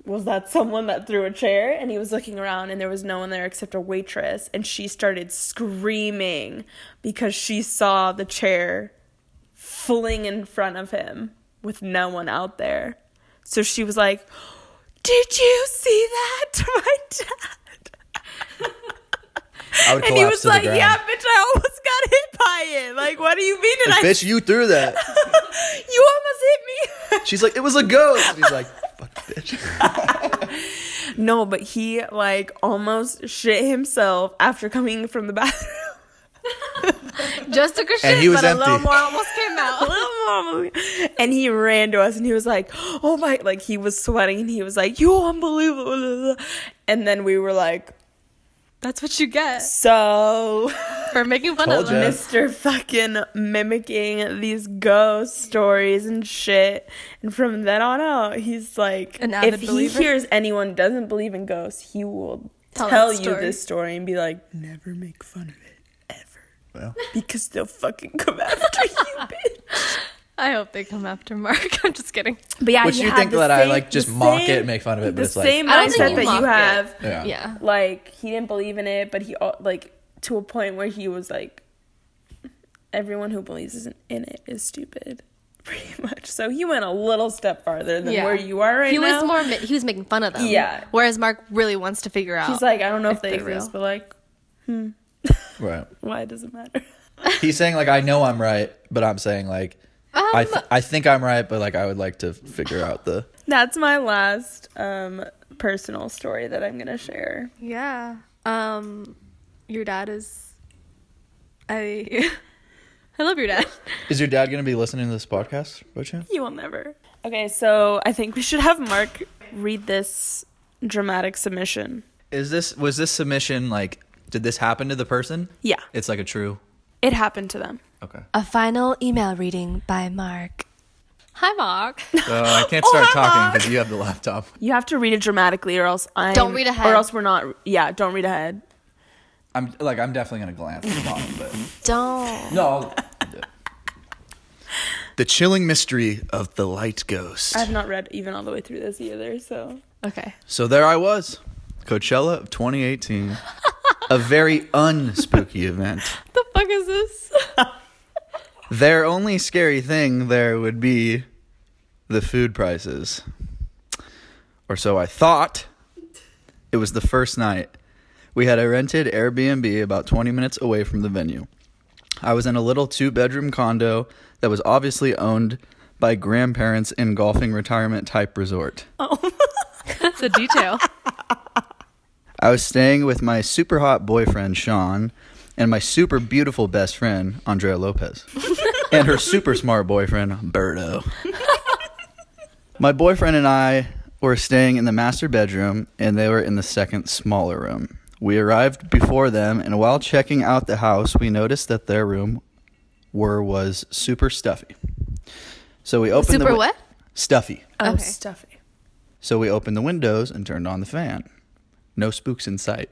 was that someone that threw a chair? And he was looking around and there was no one there except a waitress. And she started screaming because she saw the chair fling in front of him with no one out there. So she was like, Did you see that? To my dad. And he was like. Yeah, bitch, I almost got hit by it. Like, what do you mean? Did I?
Bitch, you threw that.
you almost hit me.
She's like, it was a ghost. He's like, bitch.
No, but he like almost shit himself after coming from the bathroom.
Just took a shit,
And he was
but a little more almost came out.
a little more. And he ran to us and he was like, "Oh my!" Like he was sweating and he was like, "You unbelievable!" And then we were like,
That's what you get
"So,
for making fun of
ya.
Mister fucking mimicking these ghost stories and shit." And from then on out, he's like,
An avid
if he
believer?
hears anyone doesn't believe in ghosts, he will
Tell
tell, you
story.
this story and be like, "Never make fun of it ever."
Well,
because they'll fucking come after you, bitch.
I hope they come after Mark. I'm just kidding.
But yeah,
Which
he
you think
the
that I, like, just
the
mock it
same-
and make fun of it, but
the
it's like-
same
I don't think
mindset
you
that you
it.
have.
yeah.
Yeah.
Like he didn't believe in it, but he al- like to a point where he was like, everyone who believes in in it is stupid, pretty much. So he went a little step farther than where you are right
he
now.
was more. He was making fun of them.
Yeah.
Whereas Mark really wants to figure out.
He's like, I don't know if,
if
they
they're
exist,
real.
but like, hmm,
Right.
why does it matter?
He's saying like I know I'm right, but I'm saying like I th- I think I'm right, but like I would like to figure out the
That's my last um personal story that I'm gonna share.
yeah. Um, your dad is. I. I love your dad.
Is your dad gonna be listening to this podcast, by chance?
You will never. Okay, so I think we should have Mark read this dramatic submission.
Is this was this submission like did this happen to the person?
Yeah,
It's like a true
it happened to them.
Okay.
A final email reading by Mark. Hi, Mark.
So I can't start oh, talking because you have the laptop.
You have to read it dramatically, or else I
Don't read ahead.
or else we're not. Yeah, don't read ahead.
I'm like I'm definitely gonna glance at the bottom, but
Don't.
no. I'll- the chilling mystery of the light ghost.
I have not read even all the way through this either. So
Okay.
So there I was, Coachella of 2018, a very unspooky event.
What the fuck is this?
Their only scary thing there would be the food prices. Or so I thought. It was the first night. We had a rented Airbnb about 20 minutes away from the venue. I was in a little two bedroom condo that was obviously owned by grandparents in golfing retirement type resort.
Oh, That's a detail.
I was staying with my super hot boyfriend, Sean, and my super beautiful best friend, Andrea Lopez, and her super smart boyfriend, Berto. my boyfriend and I were staying in the master bedroom, and they were in the second smaller room. We arrived before them, and while checking out the house, we noticed that their room were was super stuffy. So we opened the
Super
wi-
what?
Stuffy.
oh, oh
Okay.
stuffy.
So we opened the windows and turned on the fan. No spooks in sight.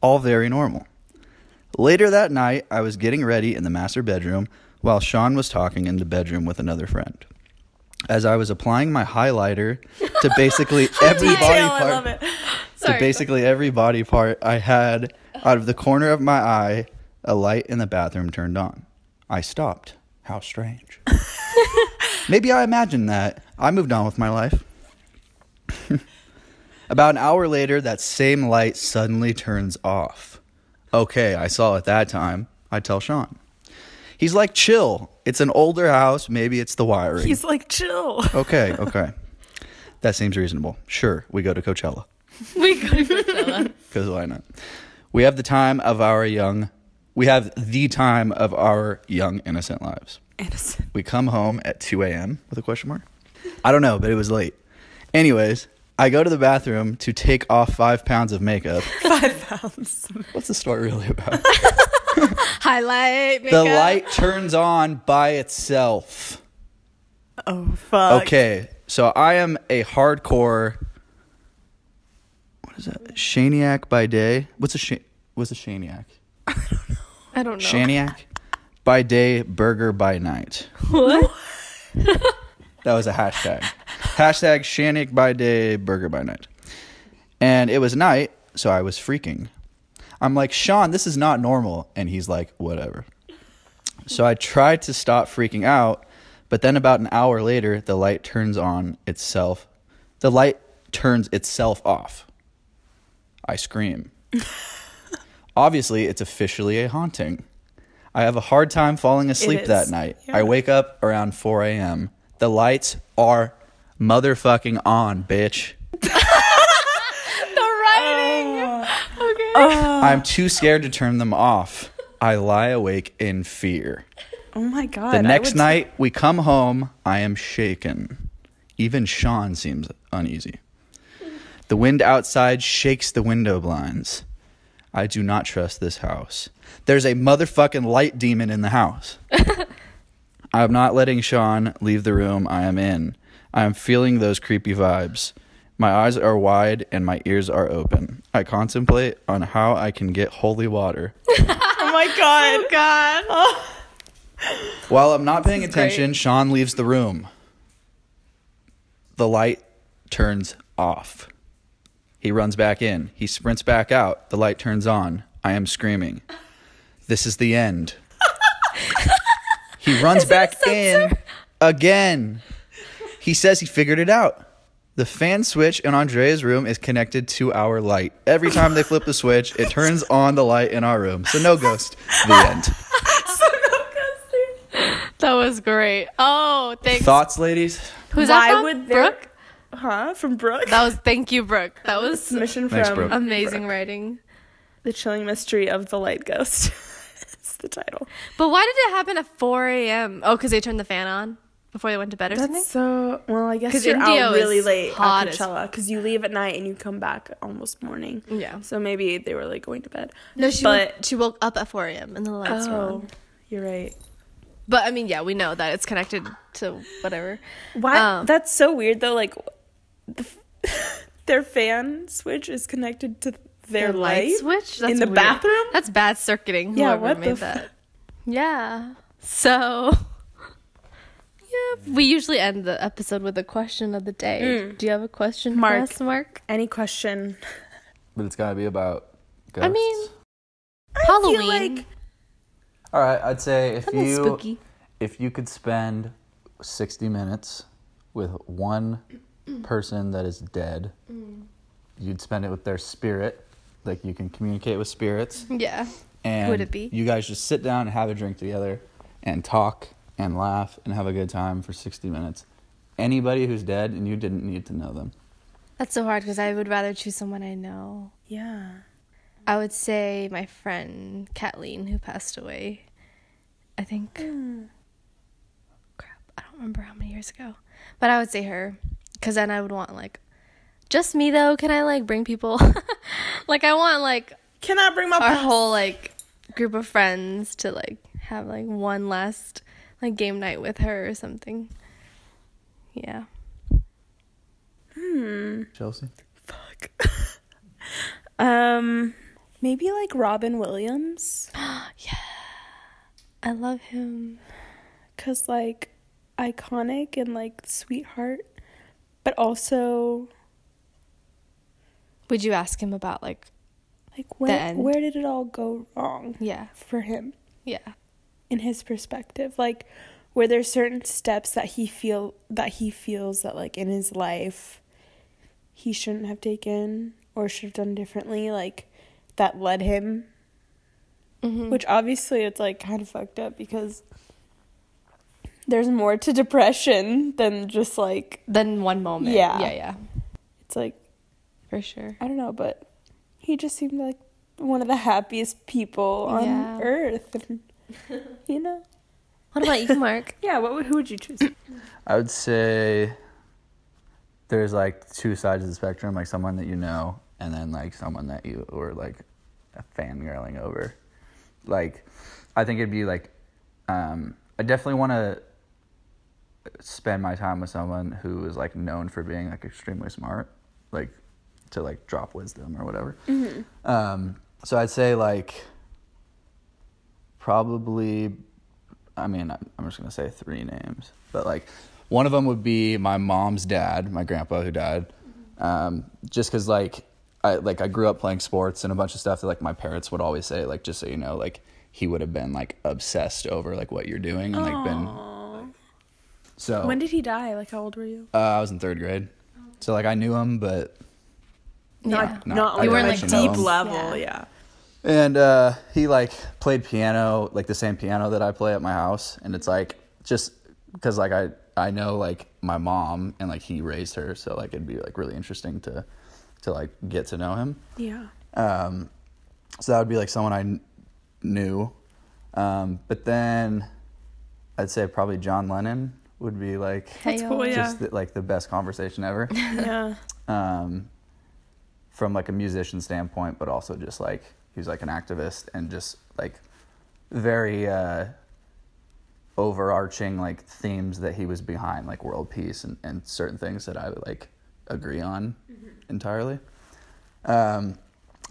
All very normal. Later that night, I was getting ready in the master bedroom while Sean was talking in the bedroom with another friend. As I was applying my highlighter to basically every body part,
I love it.
to basically every body part I had out of the corner of my eye, a light in the bathroom turned on. I stopped. How strange. Maybe I imagined that. I moved on with my life. About an hour later, that same light suddenly turns off. Okay, I saw it that time. I tell Sean. He's like, chill. It's an older house. Maybe it's the wiring.
He's like, chill.
okay, okay. That seems reasonable. Sure, we go to Coachella.
we go to Coachella.
Because why not? We have the time of our young, we have the time of our young innocent lives.
Innocent.
We come home at 2 a.m. with a question mark. I don't know, but it was late. Anyways, I go to the bathroom to take off five pounds of makeup.
Five pounds.
What's the story really about?
Highlight. Makeup.
The light turns on by itself.
Oh fuck.
Okay, so I am a hardcore. What is that? Shaniac by day. What's a sh- What's a Shaniac?
I don't know. I don't know.
Shaniac by day, burger by night.
What?
That was a hashtag. Hashtag Shaniac by day, burger by night. And it was night, so I was freaking. I'm like, Sean, this is not normal. And he's like, whatever. So I tried to stop freaking out, but then about an hour later, the light turns on itself. The light turns itself off. I scream. Obviously, it's officially a haunting. I have a hard time falling asleep that night.
yeah.
I wake up around 4 a.m. The lights are motherfucking on, bitch.
The writing. Oh. okay. Oh.
I'm too scared to turn them off. I lie awake in fear.
Oh my god.
The
I
next
would-
night, we come home. I am shaken. Even Sean seems uneasy. The wind outside shakes the window blinds. I do not trust this house. There's a motherfucking light demon in the house. I'm not letting Sean leave the room I am in. I am feeling those creepy vibes. My eyes are wide and my ears are open. I contemplate on how I can get holy water.
Oh my oh god.
God. Oh.
While I'm not paying
is
attention, Sean leaves the room. The light turns off. He runs back in. He sprints back out. The light turns on. I am screaming. This is the end. He runs back in again. He says he figured it out. The fan switch in Andrea's room is connected to our light. Every time they flip the switch, it turns on the light in our room. So no ghost. The end. So no ghosting.
That was great. Oh, thanks.
Thoughts, ladies?
Who's
Why
that from?
would there-
Brooke?
Huh? From Brooke?
That was thank you, Brooke. That was
submission
Thanks,
from
Brooke.
amazing writing.
The Chilling Mystery of the Light Ghost. It's the title.
But why did it happen at 4 a.m.? Oh, because they turned the fan on before they went to bed or something?
That's so well. I guess you're
Indio
out really late at Coachella because you leave at night and you come back almost morning.
Yeah.
So maybe they were like going to bed.
No, she
But-
woke, she woke up at 4 a.m. and the lights were
Oh,
on.
you're right.
But I mean, yeah, we know that it's connected to whatever.
Why?
Um,
That's so weird though. Like, the, their fan switch is connected to their,
light
light
switch That's
in the
weird.
bathroom.
That's bad circuiting.
Yeah,
Whoever
what the
made
f-
that. Yeah. So. Yeah, we usually end the episode with a question of the day.
Mm.
Do you have a question
Mark.
for us, Mark?
Any question?
But it's got to be about ghosts.
I mean,
I feel
Halloween.
like-
all right, I'd say if
A
you
spooky.
if you could spend 60 minutes with one person that is dead,
Mm.
you'd spend it with their spirit. Like you can communicate with spirits.
Yeah.
And
would it be?
You guys just sit down and have a drink together and talk and laugh and have a good time for 60 minutes. Anybody who's dead and you didn't need to know them.
That's so hard because I would rather choose someone I know.
Yeah.
I would say my friend Kathleen, who passed away. I think. Hmm. Crap, I don't remember how many years ago, but I would say her, because then I would want like, just me though. Can I like bring people? like I want like
Can I bring my
our
pops?
whole like group of friends to like have like one last like game night with her or something. Yeah.
Hmm.
Chelsea?
Fuck. um, maybe like Robin Williams, yeah.
I love him.
cause like iconic and like sweetheart, but also
Would you ask him about like
like where where did it all go wrong
yeah
for him
yeah
in his perspective? Like, were there certain steps that he feel that he feels that like in his life he shouldn't have taken or should have done differently? Like that led him
mm-hmm.
Which obviously it's like kind of fucked up because there's more to depression than just like
then one moment
Yeah.
yeah yeah
it's like
for sure
I don't know, but he just seemed like one of the happiest people on
Yeah.
earth, and, you know.
what about you mark
Yeah, what would, who would you choose?
I would say there's like two sides of the spectrum, like someone that you know, and then like someone that you were like a fangirling over. Like, I think it'd be like, um, I definitely want to spend my time with someone who is like known for being like extremely smart, like to like drop wisdom or whatever. Um, so I'd say like probably I mean, I'm I'm just gonna say three names, but like one of them would be my mom's dad, my grandpa who died, um, just because like I like I grew up playing sports and a bunch of stuff that like my parents would always say like just so you know like he would have been like obsessed over like what you're doing and like been
Aw.
so
When did he die? Like how old were you?
uh, I was in third grade, so like I knew him, but
yeah
Not-
not
I
like
You weren't, like,
deep level,
Yeah.
yeah.
And uh, he like played piano, like the same piano that I play at my house, and it's like just because like I I know like my mom and like he raised her, so like it'd be like really interesting to to like get to know him.
Yeah.
Um, so that would be like someone I kn- knew, um, but then I'd say probably John Lennon would be like
That's cool, yeah.
just the, like the best conversation ever.
Yeah.
um, from like a musician standpoint, but also just like he's like an activist and just like very uh, overarching like themes that he was behind, like world peace and, and certain things that I would like agree on entirely. Um,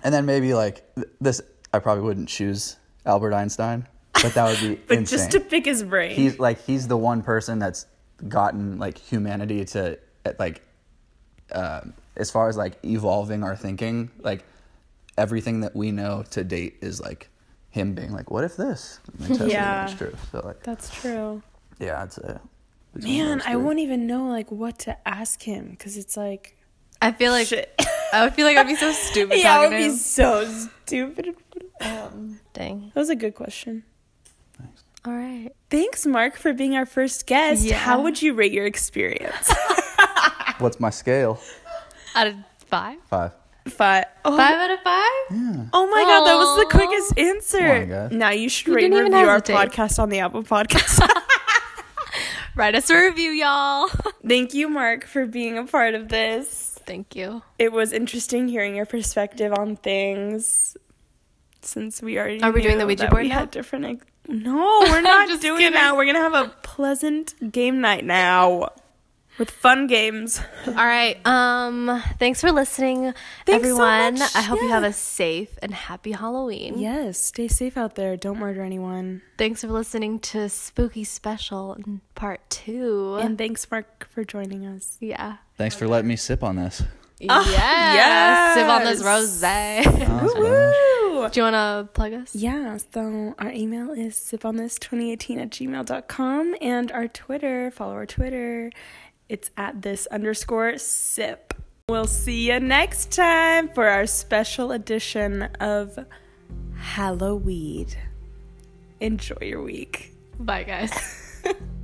and then maybe like th- this, I probably wouldn't choose Albert Einstein, but that would be
But
insane
just to pick his brain.
he's like he's the one person that's gotten like humanity to uh, like um, as far as like evolving our thinking like everything that we know to date is like him being like, "What if this?" And testing
Yeah.
if it's true. So like,
That's true.
yeah, I'd say. between
Man, I
three.
won't even know like what to ask him because it's like
I feel like
shit.
I would feel like I'd be so stupid
yeah, I would
to
be
him.
so stupid. Um,
Dang.
that was a good question. Thanks.
All right.
Thanks, Mark, for being our first guest.
Yeah.
How would you rate your experience?
What's my scale?
Out of five?
Five.
Five. Oh,
Five out of five?
Yeah.
oh my god, that was the quickest answer.
Come on,
now you should
You
rate and
didn't
review our podcast on the Apple Podcast.
Write us a review, y'all.
Thank you, Mark, for being a part of this.
Thank you.
It was interesting hearing your perspective on things. Since we already
Are we doing the Ouija board
we
now?
had different. ex- No, we're not
just
doing
kidding.
it now. We're gonna have a pleasant game night now with fun games.
All right. Um. Thanks for listening,
Thanks so
everyone.
much.
I hope you have a safe and happy Halloween.
Yes, stay safe out there. Don't murder anyone.
Thanks for listening to Spooky Special Part Two.
And thanks, Mark, for joining us.
yeah.
Thanks for letting me sip on this.
yes. Sip on this rose.
Oh,
Do you want to plug us?
Yeah, so our email is siponthis2018 at gmail.com and our Twitter, follow our Twitter. It's at this underscore sip. We'll see you next time for our special edition of Halloween. Enjoy your week.
Bye, guys.